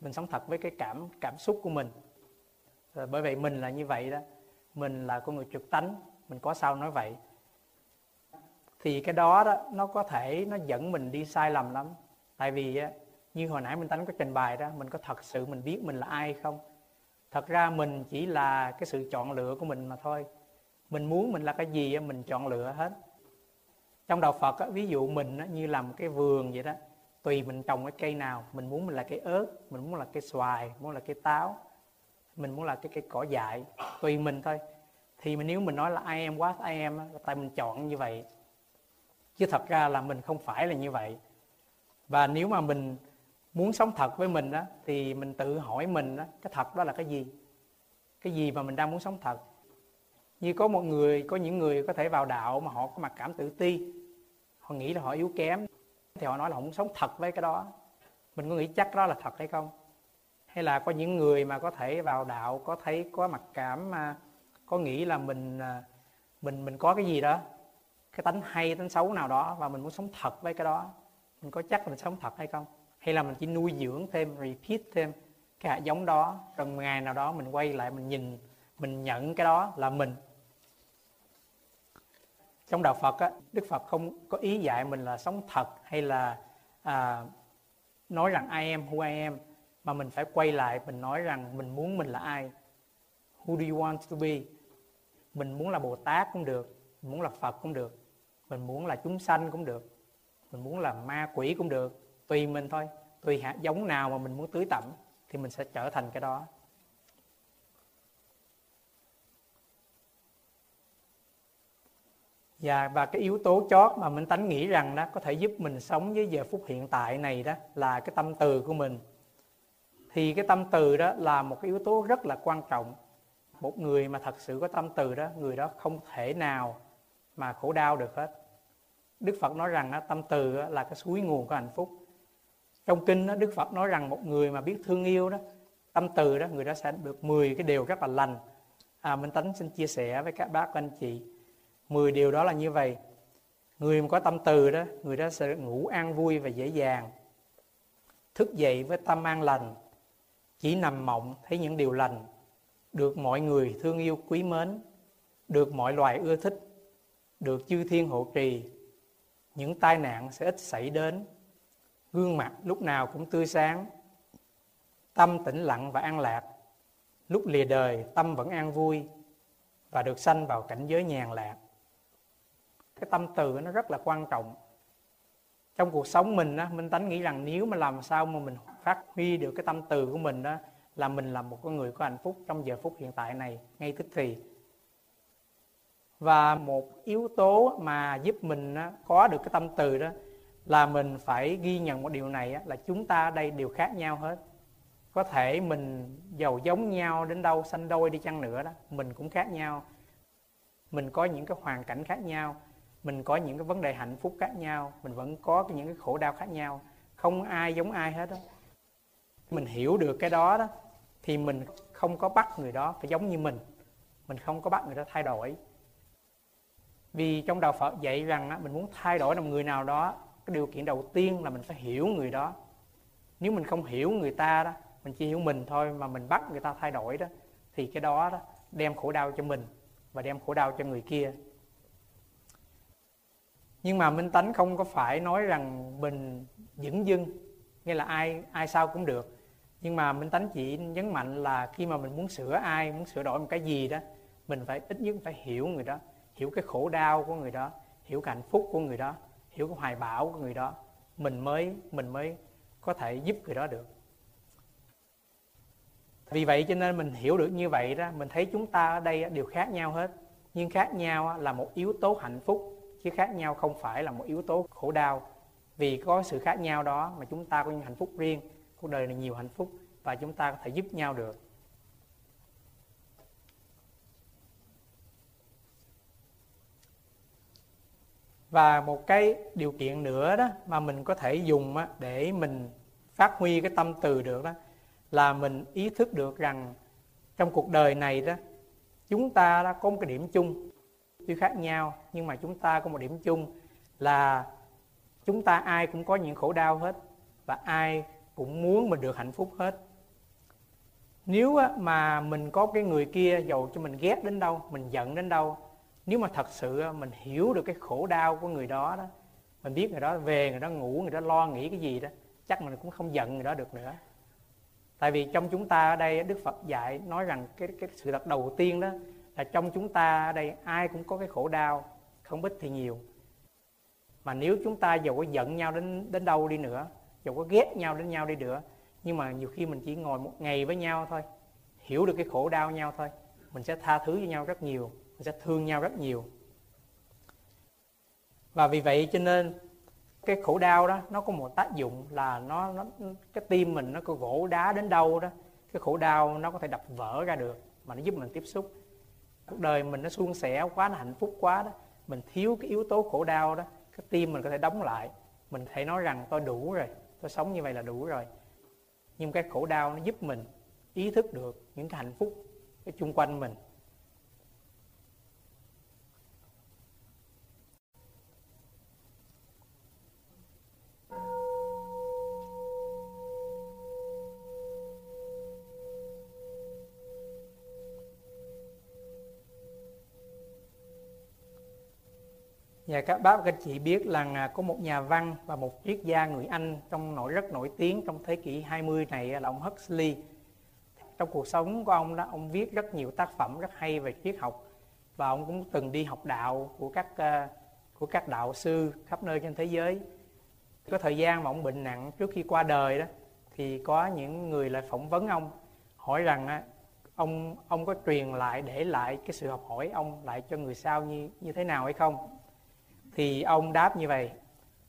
mình sống thật với cái cảm cảm xúc của mình. Rồi bởi vậy mình là như vậy đó. Mình là con người trực tánh, mình có sao nói vậy. Thì cái đó đó, nó có thể, nó dẫn mình đi sai lầm lắm. Tại vì như hồi nãy mình tánh có trình bày đó, mình có thật sự mình biết mình là ai không? Thật ra mình chỉ là cái sự chọn lựa của mình mà thôi. Mình muốn mình là cái gì mình chọn lựa hết. Trong đạo Phật ví dụ mình như là một cái vườn vậy đó tùy mình trồng cái cây nào, mình muốn mình là cây ớt, mình muốn là cây xoài, muốn là cây táo, mình muốn là cái cây cỏ dại, tùy mình thôi. Thì mình nếu mình nói là ai em quá ai em tại mình chọn như vậy. Chứ thật ra là mình không phải là như vậy. Và nếu mà mình muốn sống thật với mình đó thì mình tự hỏi mình đó cái thật đó là cái gì? Cái gì mà mình đang muốn sống thật? Như có một người, có những người có thể vào đạo mà họ có mặc cảm tự ti. Họ nghĩ là họ yếu kém thì họ nói là họ muốn sống thật với cái đó. Mình có nghĩ chắc đó là thật hay không? Hay là có những người mà có thể vào đạo, có thấy, có mặc cảm mà có nghĩ là mình à, mình mình có cái gì đó, cái tánh hay, tánh xấu nào đó và mình muốn sống thật với cái đó, mình có chắc mình sống thật hay không? Hay là mình chỉ nuôi dưỡng thêm, repeat thêm cái hạt giống đó, rồi ngày nào đó mình quay lại mình nhìn, mình nhận cái đó là mình trong đạo Phật á, Đức Phật không có ý dạy mình là sống thật hay là à, nói rằng I am who I am mà mình phải quay lại mình nói rằng mình muốn mình là ai who do you want to be. Mình muốn là Bồ Tát cũng được mình muốn là Phật cũng được mình muốn là chúng sanh cũng được mình muốn là ma quỷ cũng được tùy mình thôi. Tùy hạt giống nào mà mình muốn tưới tẩm thì mình sẽ trở thành cái đó. Và và cái yếu tố chót mà mình tánh nghĩ rằng đó có thể giúp mình sống với giờ phút hiện tại này đó là cái tâm từ của mình. Thì cái tâm từ đó là một cái yếu tố rất là quan trọng. Một người mà thật sự có tâm từ đó người đó không thể nào mà khổ đau được hết. Đức phật nói rằng đó, tâm từ đó là cái suối nguồn của hạnh phúc. Trong kinh đó, đức phật nói rằng một người mà biết thương yêu đó tâm từ đó người đó sẽ được 10 cái điều rất là lành. À, minh tánh xin chia sẻ với các bác và anh chị. 10 điều đó là như vậy. Người mà có tâm từ đó, người đó sẽ ngủ an vui và dễ dàng. Thức dậy với tâm an lành, chỉ nằm mộng thấy những điều lành. Được mọi người thương yêu quý mến, được mọi loài ưa thích, được chư thiên hộ trì. Những tai nạn sẽ ít xảy đến. Gương mặt lúc nào cũng tươi sáng. Tâm tĩnh lặng và an lạc. Lúc lìa đời, tâm vẫn an vui và được sanh vào cảnh giới nhàn lạc cái tâm từ nó rất là quan trọng. Trong cuộc sống mình á, minh tánh nghĩ rằng nếu mà làm sao mà mình phát huy được cái tâm từ của mình đó là mình là một con người có hạnh phúc trong giờ phút hiện tại này, ngay tức thì. Và một yếu tố mà giúp mình có được cái tâm từ đó là mình phải ghi nhận một điều này là chúng ta đây đều khác nhau hết. Có thể mình giàu giống nhau đến đâu sanh đôi đi chăng nữa đó, mình cũng khác nhau. Mình có những cái hoàn cảnh khác nhau mình có những cái vấn đề hạnh phúc khác nhau mình vẫn có những cái khổ đau khác nhau. Không ai giống ai hết đó mình hiểu được cái đó đó thì mình không có bắt người đó phải giống như mình. Mình không có bắt người đó thay đổi. Vì trong đạo Phật dạy rằng á, mình muốn thay đổi một người nào đó cái điều kiện đầu tiên là mình phải hiểu người đó. Nếu mình không hiểu người ta đó mình chỉ hiểu mình thôi mà mình bắt người ta thay đổi đó thì cái đó đó đem khổ đau cho mình và đem khổ đau cho người kia nhưng mà minh tánh không có phải nói rằng mình dững dưng, nghĩa là ai ai sao cũng được. Nhưng mà minh tánh chỉ nhấn mạnh là khi mà mình muốn sửa ai, muốn sửa đổi một cái gì đó, mình phải ít nhất phải hiểu người đó, hiểu cái khổ đau của người đó, hiểu cái hạnh phúc của người đó, hiểu cái hoài bão của người đó. Mình mới mình mới có thể giúp người đó được. Vì vậy cho nên mình hiểu được như vậy đó, mình thấy chúng ta ở đây đều khác nhau hết. Nhưng khác nhau là một yếu tố hạnh phúc chứ khác nhau không phải là một yếu tố khổ đau. Vì có sự khác nhau đó mà chúng ta có những hạnh phúc riêng, cuộc đời này nhiều hạnh phúc và chúng ta có thể giúp nhau được. Và một cái điều kiện nữa đó mà mình có thể dùng để mình phát huy cái tâm từ được đó, là mình ý thức được rằng trong cuộc đời này đó, chúng ta đã có một cái điểm chung tuy khác nhau, nhưng mà chúng ta có một điểm chung là chúng ta ai cũng có những khổ đau hết và ai cũng muốn mình được hạnh phúc hết. Nếu mà mình có cái người kia dầu cho mình ghét đến đâu, mình giận đến đâu, nếu mà thật sự mình hiểu được cái khổ đau của người đó đó, mình biết người đó về, người đó ngủ, người đó lo nghĩ cái gì đó, chắc mình cũng không giận người đó được nữa. Tại vì trong chúng ta ở đây đức phật dạy nói rằng cái cái sự thật đầu tiên đó là trong chúng ta ở đây ai cũng có cái khổ đau, không ít thì nhiều. Mà nếu chúng ta dầu có giận nhau đến đến đâu đi nữa, dầu có ghét nhau đến nhau đi nữa, nhưng mà nhiều khi mình chỉ ngồi một ngày với nhau thôi, hiểu được cái khổ đau nhau thôi, mình sẽ tha thứ cho nhau rất nhiều, mình sẽ thương nhau rất nhiều. Và vì vậy cho nên cái khổ đau đó, nó có một tác dụng là nó nó, cái tim mình nó có gỗ đá đến đâu đó, cái khổ đau nó có thể đập vỡ ra được, mà nó giúp mình tiếp xúc cuộc đời mình nó suôn sẻ quá, nó hạnh phúc quá đó. Mình thiếu cái yếu tố khổ đau đó, cái tim mình có thể đóng lại. Mình thể nói rằng tôi đủ rồi, tôi sống như vậy là đủ rồi. Nhưng cái khổ đau nó giúp mình ý thức được những cái hạnh phúc cái chung quanh mình. Dạ các bác các chị biết là có một nhà văn và một triết gia người Anh trong nổi rất nổi tiếng trong thế kỷ 20 này là ông Huxley. Trong cuộc sống của ông đó, ông viết rất nhiều tác phẩm rất hay về triết học và ông cũng từng đi học đạo của các à, của các đạo sư khắp nơi trên thế giới. Có thời gian mà ông bệnh nặng trước khi qua đời đó thì có những người lại phỏng vấn ông hỏi rằng à, ông ông có truyền lại để lại cái sự học hỏi ông lại cho người sau như như thế nào hay không thì ông đáp như vậy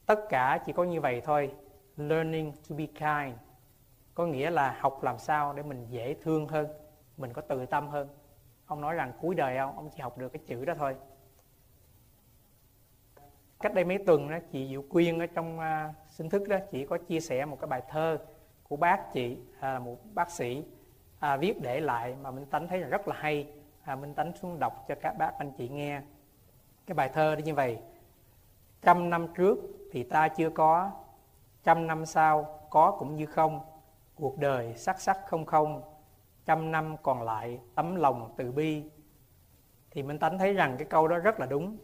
tất cả chỉ có như vậy thôi learning to be kind. Có nghĩa là học làm sao để mình dễ thương hơn mình có từ tâm hơn. Ông nói rằng cuối đời ông ông chỉ học được cái chữ đó thôi. Cách đây mấy tuần đó chị Diệu Quyên ở trong uh, sinh thức đó chị có chia sẻ một cái bài thơ của bác chị à, là một bác sĩ à, viết để lại mà Minh Tánh thấy là rất là hay. À, Minh Tánh xuống đọc cho các bác anh chị nghe. Cái bài thơ như vậy trăm năm trước thì ta chưa có. Trăm năm sau có cũng như không. Cuộc đời sắc sắc không không. Trăm năm còn lại tấm lòng từ bi. Thì mình tánh thấy rằng cái câu đó rất là đúng.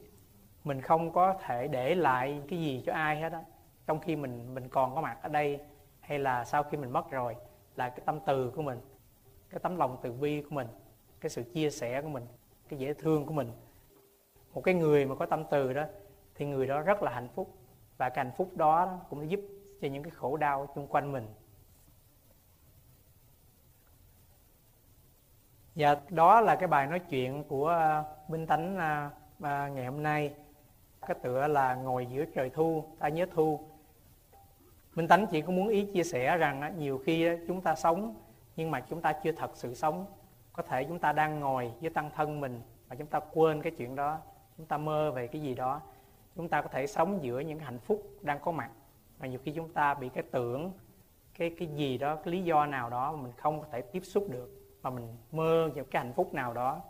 Mình không có thể để lại cái gì cho ai hết á. Trong khi mình mình còn có mặt ở đây, hay là sau khi mình mất rồi, là cái tâm từ của mình, cái tấm lòng từ bi của mình, cái sự chia sẻ của mình, cái dễ thương của mình. Một cái người mà có tâm từ đó thì người đó rất là hạnh phúc. Và cái hạnh phúc đó cũng giúp cho những cái khổ đau xung quanh mình. Và đó là cái bài nói chuyện của à, Minh Tánh à, à, ngày hôm nay. Cái tựa là ngồi giữa trời thu. Ta nhớ thu. Minh Tánh chỉ có muốn ý chia sẻ rằng nhiều khi chúng ta sống nhưng mà chúng ta chưa thật sự sống. Có thể chúng ta đang ngồi với tăng thân mình mà chúng ta quên cái chuyện đó, chúng ta mơ về cái gì đó chúng ta có thể sống giữa những hạnh phúc đang có mặt. Mà nhiều khi chúng ta bị cái tưởng cái cái gì đó cái lý do nào đó mà mình không có thể tiếp xúc được mà mình mơ những cái hạnh phúc nào đó.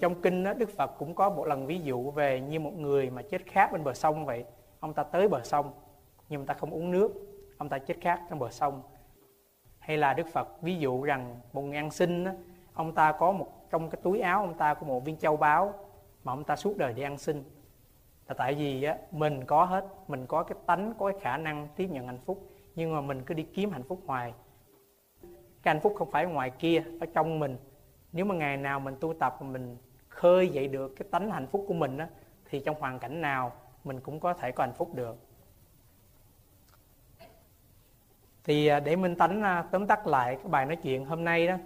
Trong kinh đó, Đức Phật cũng có một lần ví dụ về như một người mà chết khát bên bờ sông vậy. Ông ta tới bờ sông nhưng mà ta không uống nước. Ông ta chết khát trong bờ sông. Hay là Đức Phật ví dụ rằng một người ăn xin đó, ông ta có một trong cái túi áo ông ta có một viên châu báu mà ông ta suốt đời đi ăn xin là tại vì á, mình có hết mình có cái tánh có cái khả năng tiếp nhận hạnh phúc nhưng mà mình cứ đi kiếm hạnh phúc hoài. Cái hạnh phúc không phải ngoài kia ở trong mình. Nếu mà ngày nào mình tu tập mình khơi dậy được cái tánh hạnh phúc của mình á, thì trong hoàn cảnh nào mình cũng có thể có hạnh phúc được. Thì à, để minh tánh à, tóm tắt lại cái bài nói chuyện hôm nay đó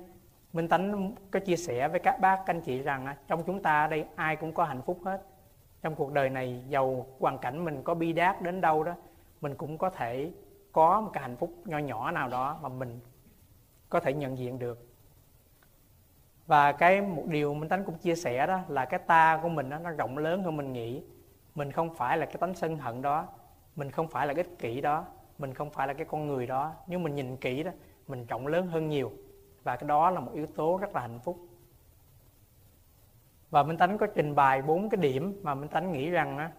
minh tánh có chia sẻ với các bác anh chị rằng trong chúng ta đây ai cũng có hạnh phúc hết trong cuộc đời này giàu hoàn cảnh mình có bi đát đến đâu đó mình cũng có thể có một cái hạnh phúc nho nhỏ nào đó mà mình có thể nhận diện được. Và cái một điều minh tánh cũng chia sẻ đó là cái ta của mình đó, nó rộng lớn hơn mình nghĩ. Mình không phải là cái tánh sân hận đó mình không phải là cái ích kỷ đó mình không phải là cái con người đó. Nếu mình nhìn kỹ đó mình rộng lớn hơn nhiều. Và cái đó là một yếu tố rất là hạnh phúc và Minh Tánh có trình bày bốn cái điểm mà Minh Tánh nghĩ rằng á,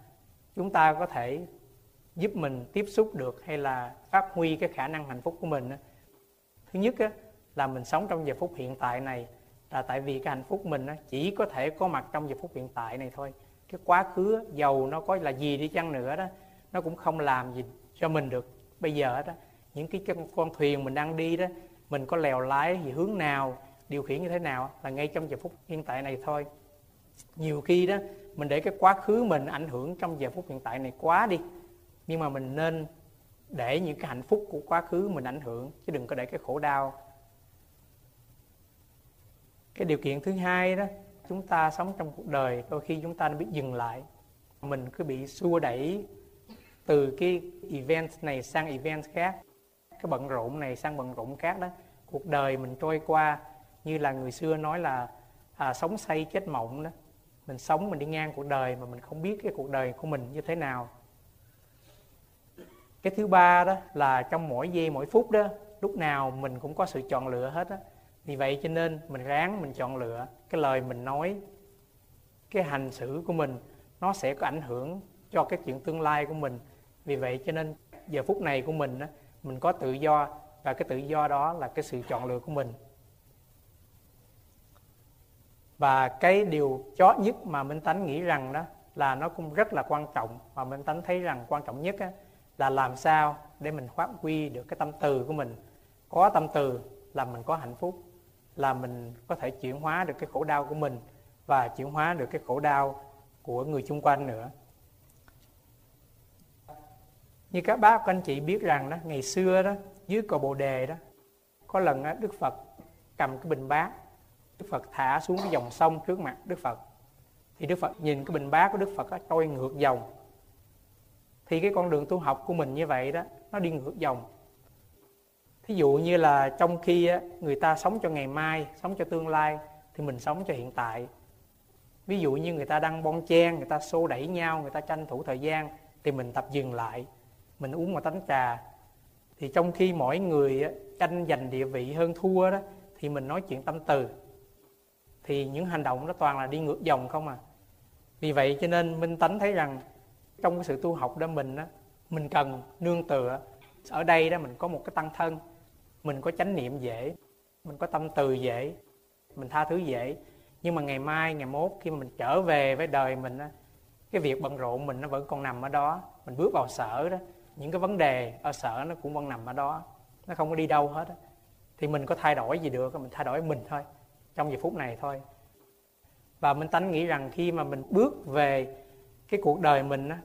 chúng ta có thể giúp mình tiếp xúc được hay là phát huy cái khả năng hạnh phúc của mình á. thứ nhất á, là mình sống trong giờ phút hiện tại này là tại vì cái hạnh phúc mình á, chỉ có thể có mặt trong giờ phút hiện tại này thôi. Cái quá khứ giàu nó có là gì đi chăng nữa đó nó cũng không làm gì cho mình được. Bây giờ đó những cái con thuyền mình đang đi đó mình có lèo lái gì hướng nào điều khiển như thế nào là ngay trong giờ phút hiện tại này thôi nhiều khi đó mình để cái quá khứ mình ảnh hưởng trong giờ phút hiện tại này quá đi nhưng mà mình nên để những cái hạnh phúc của quá khứ mình ảnh hưởng chứ đừng có để cái khổ đau. Cái điều kiện thứ hai đó chúng ta sống trong cuộc đời đôi khi chúng ta biết dừng lại. Mình cứ bị xua đẩy từ cái event này sang event khác cái bận rộn này sang bận rộn khác đó. Cuộc đời mình trôi qua như là người xưa nói là à, sống say chết mộng đó mình sống, mình đi ngang cuộc đời mà mình không biết cái cuộc đời của mình như thế nào. Cái thứ ba đó là trong mỗi giây, mỗi phút đó, lúc nào mình cũng có sự chọn lựa hết á. Vì vậy cho nên mình ráng, mình chọn lựa cái lời mình nói, cái hành xử của mình, nó sẽ có ảnh hưởng cho cái chuyện tương lai của mình. Vì vậy cho nên giờ phút này của mình á, mình có tự do và cái tự do đó là cái sự chọn lựa của mình và cái điều chó nhất mà minh tánh nghĩ rằng đó là nó cũng rất là quan trọng mà minh tánh thấy rằng quan trọng nhất á, là làm sao để mình phát huy được cái tâm từ của mình. Có tâm từ là mình có hạnh phúc là mình có thể chuyển hóa được cái khổ đau của mình và chuyển hóa được cái khổ đau của người xung quanh nữa. Như các bác các anh chị biết rằng đó ngày xưa đó dưới cầu bồ đề đó có lần đó, đức phật cầm cái bình bát đức phật thả xuống cái dòng sông trước mặt đức phật. Thì đức phật nhìn cái bình bát của đức phật đó, trôi ngược dòng. Thì cái con đường tu học của mình như vậy đó nó đi ngược dòng. Thí dụ như là trong khi người ta sống cho ngày mai sống cho tương lai thì mình sống cho hiện tại. Ví dụ như người ta đang bon chen người ta xô đẩy nhau người ta tranh thủ thời gian thì mình tập dừng lại. Mình uống một tách trà. Thì trong khi mỗi người tranh giành địa vị hơn thua đó thì mình nói chuyện tâm từ thì những hành động đó toàn là đi ngược dòng không à. Vì vậy cho nên minh tánh thấy rằng trong cái sự tu học đó mình á, mình cần nương tựa. Ở đây đó mình có một cái tăng thân, mình có chánh niệm dễ, mình có tâm từ dễ, mình tha thứ dễ. Nhưng mà ngày mai, ngày mốt khi mà mình trở về với đời mình á, cái việc bận rộn mình nó vẫn còn nằm ở đó. Mình bước vào sở đó, những cái vấn đề ở sở nó cũng vẫn nằm ở đó. Nó không có đi đâu hết á. Thì mình có thay đổi gì được mình thay đổi mình thôi trong giờ phút này thôi. Và minh tánh nghĩ rằng khi mà mình bước về cái cuộc đời mình á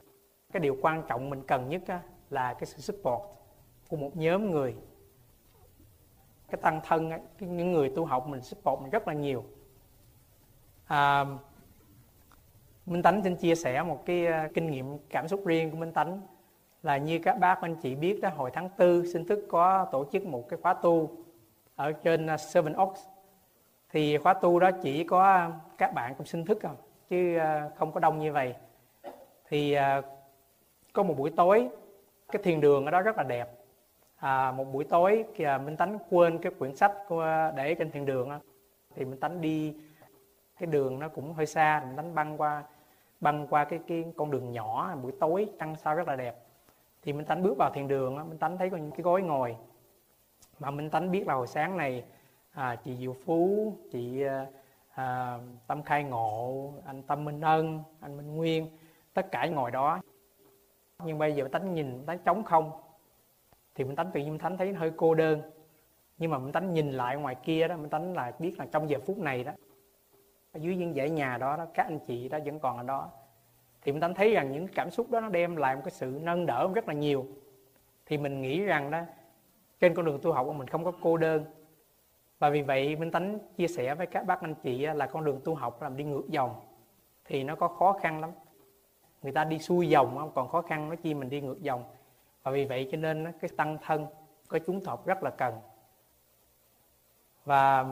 cái điều quan trọng mình cần nhất á, là cái sự support của một nhóm người. Cái tăng thân á, cái, những người tu học mình support mình rất là nhiều. À, Minh Tánh xin chia sẻ một cái à, kinh nghiệm cảm xúc riêng của Minh Tánh là như các bác anh chị biết đó hồi tháng tư sinh thức có tổ chức một cái khóa tu ở trên à, Seven Oaks thì khóa tu đó chỉ có à, các bạn cũng sinh thức không? Chứ à, không có đông như vậy. Thì à, có một buổi tối cái thiền đường ở đó rất là đẹp. À, một buổi tối kìa minh tánh quên cái quyển sách của, để trên thiền đường đó. thì minh tánh đi cái đường nó cũng hơi xa minh tánh băng qua băng qua cái cái con đường nhỏ buổi tối trăng sao rất là đẹp. Thì minh tánh bước vào thiền đường đó, minh tánh thấy có những cái gối ngồi. Mà minh tánh biết là hồi sáng này à, chị diệu phú chị à, à, tâm khai ngộ anh tâm minh ân anh minh nguyên tất cả ngồi đó. Nhưng bây giờ tánh nhìn tánh trống không. Thì mình tánh tự nhiên tánh thấy hơi cô đơn. Nhưng mà mình tánh nhìn lại ngoài kia đó mình tánh là biết là trong giờ phút này đó ở dưới những dãy nhà đó, đó các anh chị đó vẫn còn ở đó. Thì mình tánh thấy rằng những cảm xúc đó nó đem lại một cái sự nâng đỡ rất là nhiều. Thì mình nghĩ rằng đó trên con đường tu học của mình không có cô đơn và vì vậy, Minh Tánh chia sẻ với các bác anh chị là con đường tu học làm đi ngược dòng thì nó có khó khăn lắm. Người ta đi xuôi dòng còn khó khăn nói chi mình đi ngược dòng. Và vì vậy cho nên cái tăng thân có chúng thọ rất là cần. Và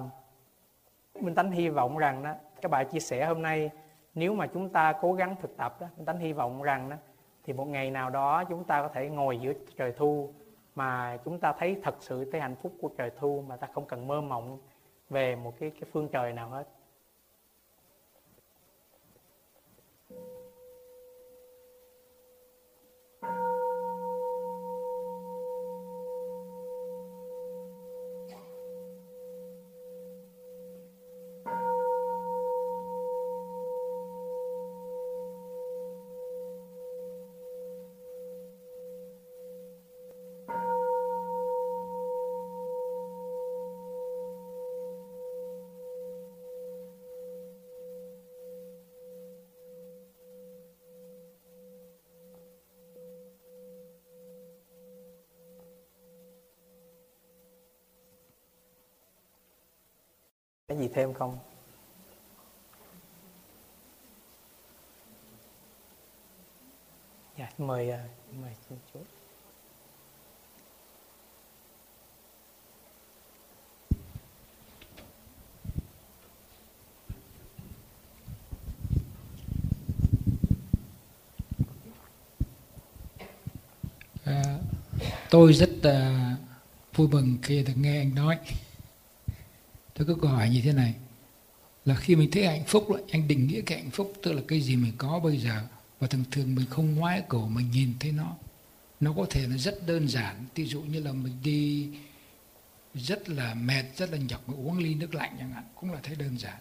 minh tánh hy vọng rằng đó các bạn chia sẻ hôm nay, nếu mà chúng ta cố gắng thực tập đó tánh hy vọng rằng đó thì một ngày nào đó chúng ta có thể ngồi giữa trời thu mà chúng ta thấy thật sự cái hạnh phúc của trời thu mà ta không cần mơ mộng về một cái cái phương trời nào hết. Cái gì thêm không? Dạ mời à, mời xin chú à, tôi rất uh, vui mừng khi được nghe anh nói tôi có câu hỏi như thế này là khi mình thấy hạnh phúc rồi anh định nghĩa cái hạnh phúc tức là cái gì mình có bây giờ và thường thường mình không ngoái cổ mình nhìn thấy nó nó có thể là rất đơn giản. Ví dụ như là mình đi rất là mệt rất là nhọc mình uống ly nước lạnh chẳng hạn cũng là thấy đơn giản.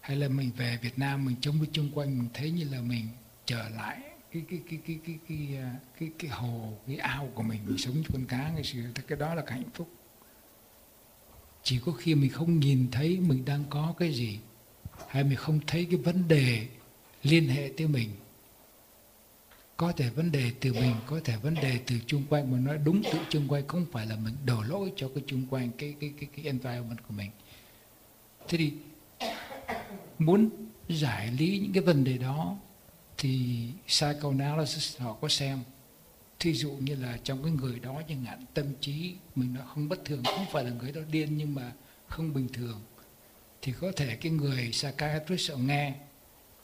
Hay là mình về Việt Nam mình trông chung quanh mình thấy như là mình trở lại cái cái cái cái cái cái cái, hồ cái ao của mình mình sống con cá ngày xưa. Cái đó là cái hạnh phúc chỉ có khi mình không nhìn thấy mình đang có cái gì, hay mình không thấy cái vấn đề liên hệ tới mình. Có thể vấn đề từ mình, có thể vấn đề từ chung quanh, mà nói đúng từ chung quanh không phải là mình đổ lỗi cho cái chung quanh, cái cái cái cái environment của mình. Thế thì muốn giải lý những cái vấn đề đó thì psychoanalysis họ có xem thí dụ như là trong cái người đó chẳng hạn, tâm trí mình nó không bất thường, không phải là người đó điên nhưng mà không bình thường, thì có thể cái người psychiatrist họ nghe,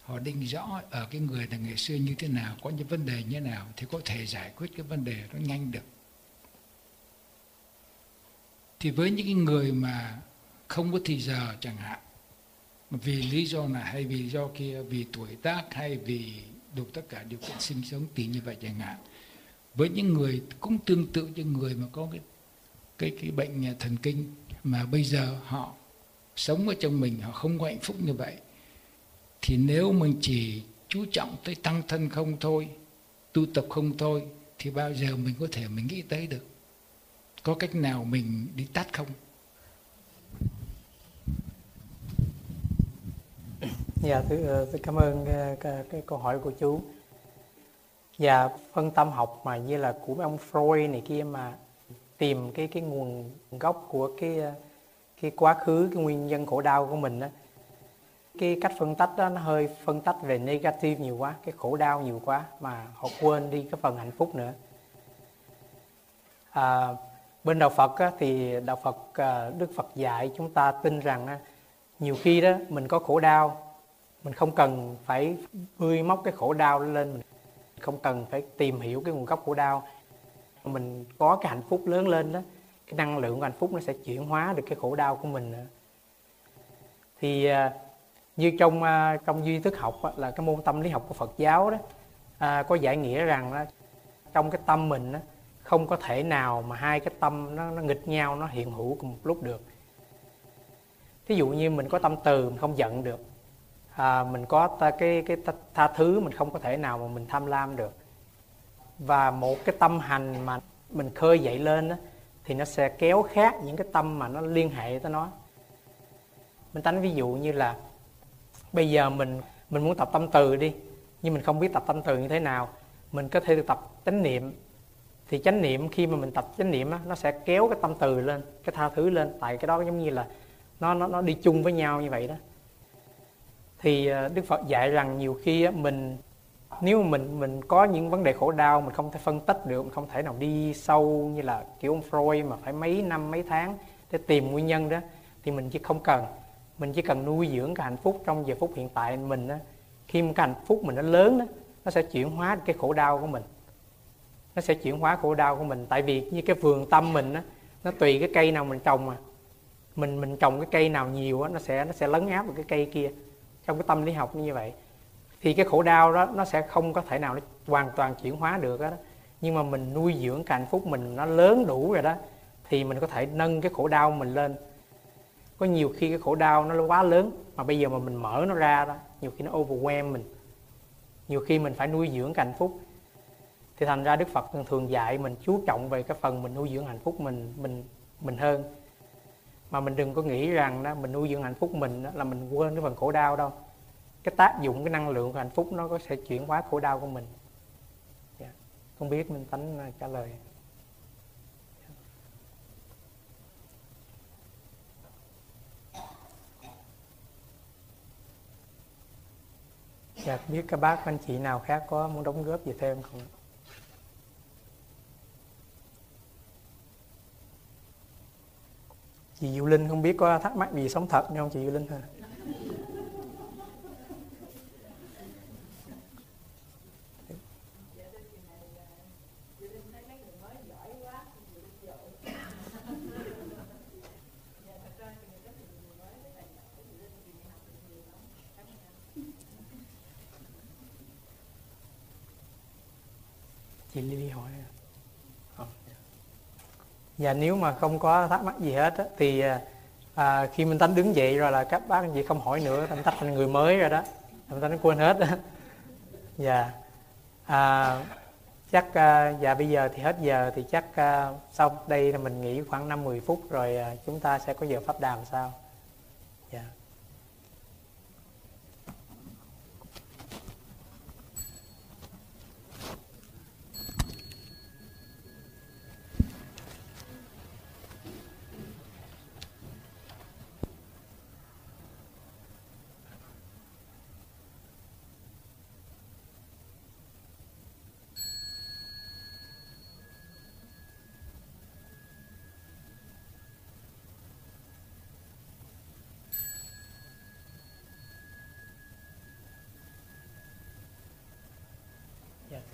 họ định rõ ở cái người là ngày xưa như thế nào, có những vấn đề như thế nào thì có thể giải quyết cái vấn đề nó nhanh được. Thì với những cái người mà không có thì giờ chẳng hạn, vì lý do này hay vì do kia, vì tuổi tác hay vì đủ tất cả điều kiện sinh sống tỷ như vậy chẳng hạn với những người cũng tương tự như người mà có cái cái cái bệnh thần kinh mà bây giờ họ sống ở trong mình họ không có hạnh phúc như vậy thì nếu mình chỉ chú trọng tới tăng thân không thôi tu tập không thôi thì bao giờ mình có thể mình nghĩ tới được? Có cách nào mình đi tắt không? Dạ thưa, ờ, thưa cảm ơn cái, cái, cái câu hỏi của chú và phân tâm học mà như là của ông Freud này kia mà tìm cái cái nguồn gốc của cái cái quá khứ cái nguyên nhân khổ đau của mình đó cái cách phân tách đó nó hơi phân tách về negative nhiều quá cái khổ đau nhiều quá mà họ quên đi cái phần hạnh phúc nữa. À, bên đạo Phật á, thì đạo Phật à, Đức Phật dạy chúng ta tin rằng á, nhiều khi đó mình có khổ đau mình không cần phải bươi móc cái khổ đau lên mình không cần phải tìm hiểu cái nguồn gốc của đau. Mình có cái hạnh phúc lớn lên đó cái năng lượng của hạnh phúc nó sẽ chuyển hóa được cái khổ đau của mình nữa. Thì à, như trong à, trong duy thức học là cái môn tâm lý học của Phật giáo đó à, có giải nghĩa rằng đó, trong cái tâm mình đó, không có thể nào mà hai cái tâm nó, nó nghịch nhau nó hiện hữu cùng một lúc được. Thí dụ như mình có tâm từ mình không giận được à, mình có ta, cái cái tha thứ mình không có thể nào mà mình tham lam được. Và một cái tâm hành mà mình khơi dậy lên đó, thì nó sẽ kéo khác những cái tâm mà nó liên hệ tới nó. Mình tánh ví dụ như là bây giờ mình mình muốn tập tâm từ đi nhưng mình không biết tập tâm từ như thế nào mình có thể được tập chánh niệm. Thì chánh niệm khi mà mình tập chánh niệm á, nó sẽ kéo cái tâm từ lên cái tha thứ lên. Tại cái đó giống như là nó nó nó đi chung với nhau như vậy đó thì ờ, Đức Phật dạy rằng nhiều khi mình nếu mà mình mình có những vấn đề khổ đau mình không thể phân tích được mình không thể nào đi sâu như là kiểu ông Freud mà phải mấy năm mấy tháng để tìm nguyên nhân đó thì mình chỉ không cần. Mình chỉ cần nuôi dưỡng cái hạnh phúc trong giờ phút hiện tại mình đó, khi mà cái hạnh phúc mình nó lớn đó nó sẽ chuyển hóa cái khổ đau của mình. Nó sẽ chuyển hóa khổ đau của mình. Tại vì như cái vườn tâm mình á nó tùy cái cây nào mình trồng mà. Mình mình trồng cái cây nào nhiều á nó sẽ nó sẽ lấn áp vào cái cây kia trong cái tâm lý học như vậy, thì cái khổ đau đó nó sẽ không có thể nào nó hoàn toàn chuyển hóa được đó. Nhưng mà mình nuôi dưỡng cái hạnh phúc mình nó lớn đủ rồi đó, thì mình có thể nâng cái khổ đau mình lên. Có nhiều khi cái khổ đau nó quá lớn mà bây giờ mà mình mở nó ra đó, nhiều khi nó overwhelm mình. Nhiều khi mình phải nuôi dưỡng cái hạnh phúc. Thì thành ra đức phật thường thường dạy mình chú trọng về cái phần mình nuôi dưỡng hạnh phúc mình mình mình hơn mà mình đừng có nghĩ rằng đó mình nuôi dưỡng hạnh phúc mình đó, là mình quên cái phần khổ đau đâu cái tác dụng cái năng lượng của hạnh phúc nó có sẽ chuyển hóa khổ đau của mình yeah. Không biết minh tánh à, trả lời Dạ, dạ biết các bác anh chị nào khác có muốn đóng góp gì thêm không? Chị Diệu Linh không biết có thắc mắc gì sống thật không chị Diệu Linh hả Lily hỏi và nếu mà không có thắc mắc gì hết á, thì à, à khi mình tánh đứng dậy rồi là các bác anh chị không hỏi nữa minh tách thành người mới rồi đó. Minh tánh quên hết đó. dạ. À, chắc à, dạ bây giờ thì hết giờ thì chắc à, sau đây là mình nghỉ khoảng 5 10 phút rồi à, chúng ta sẽ có giờ pháp đàm sao dạ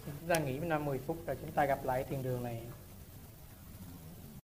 chúng ta nghỉ 5 10 phút rồi chúng ta gặp lại thiền đường này.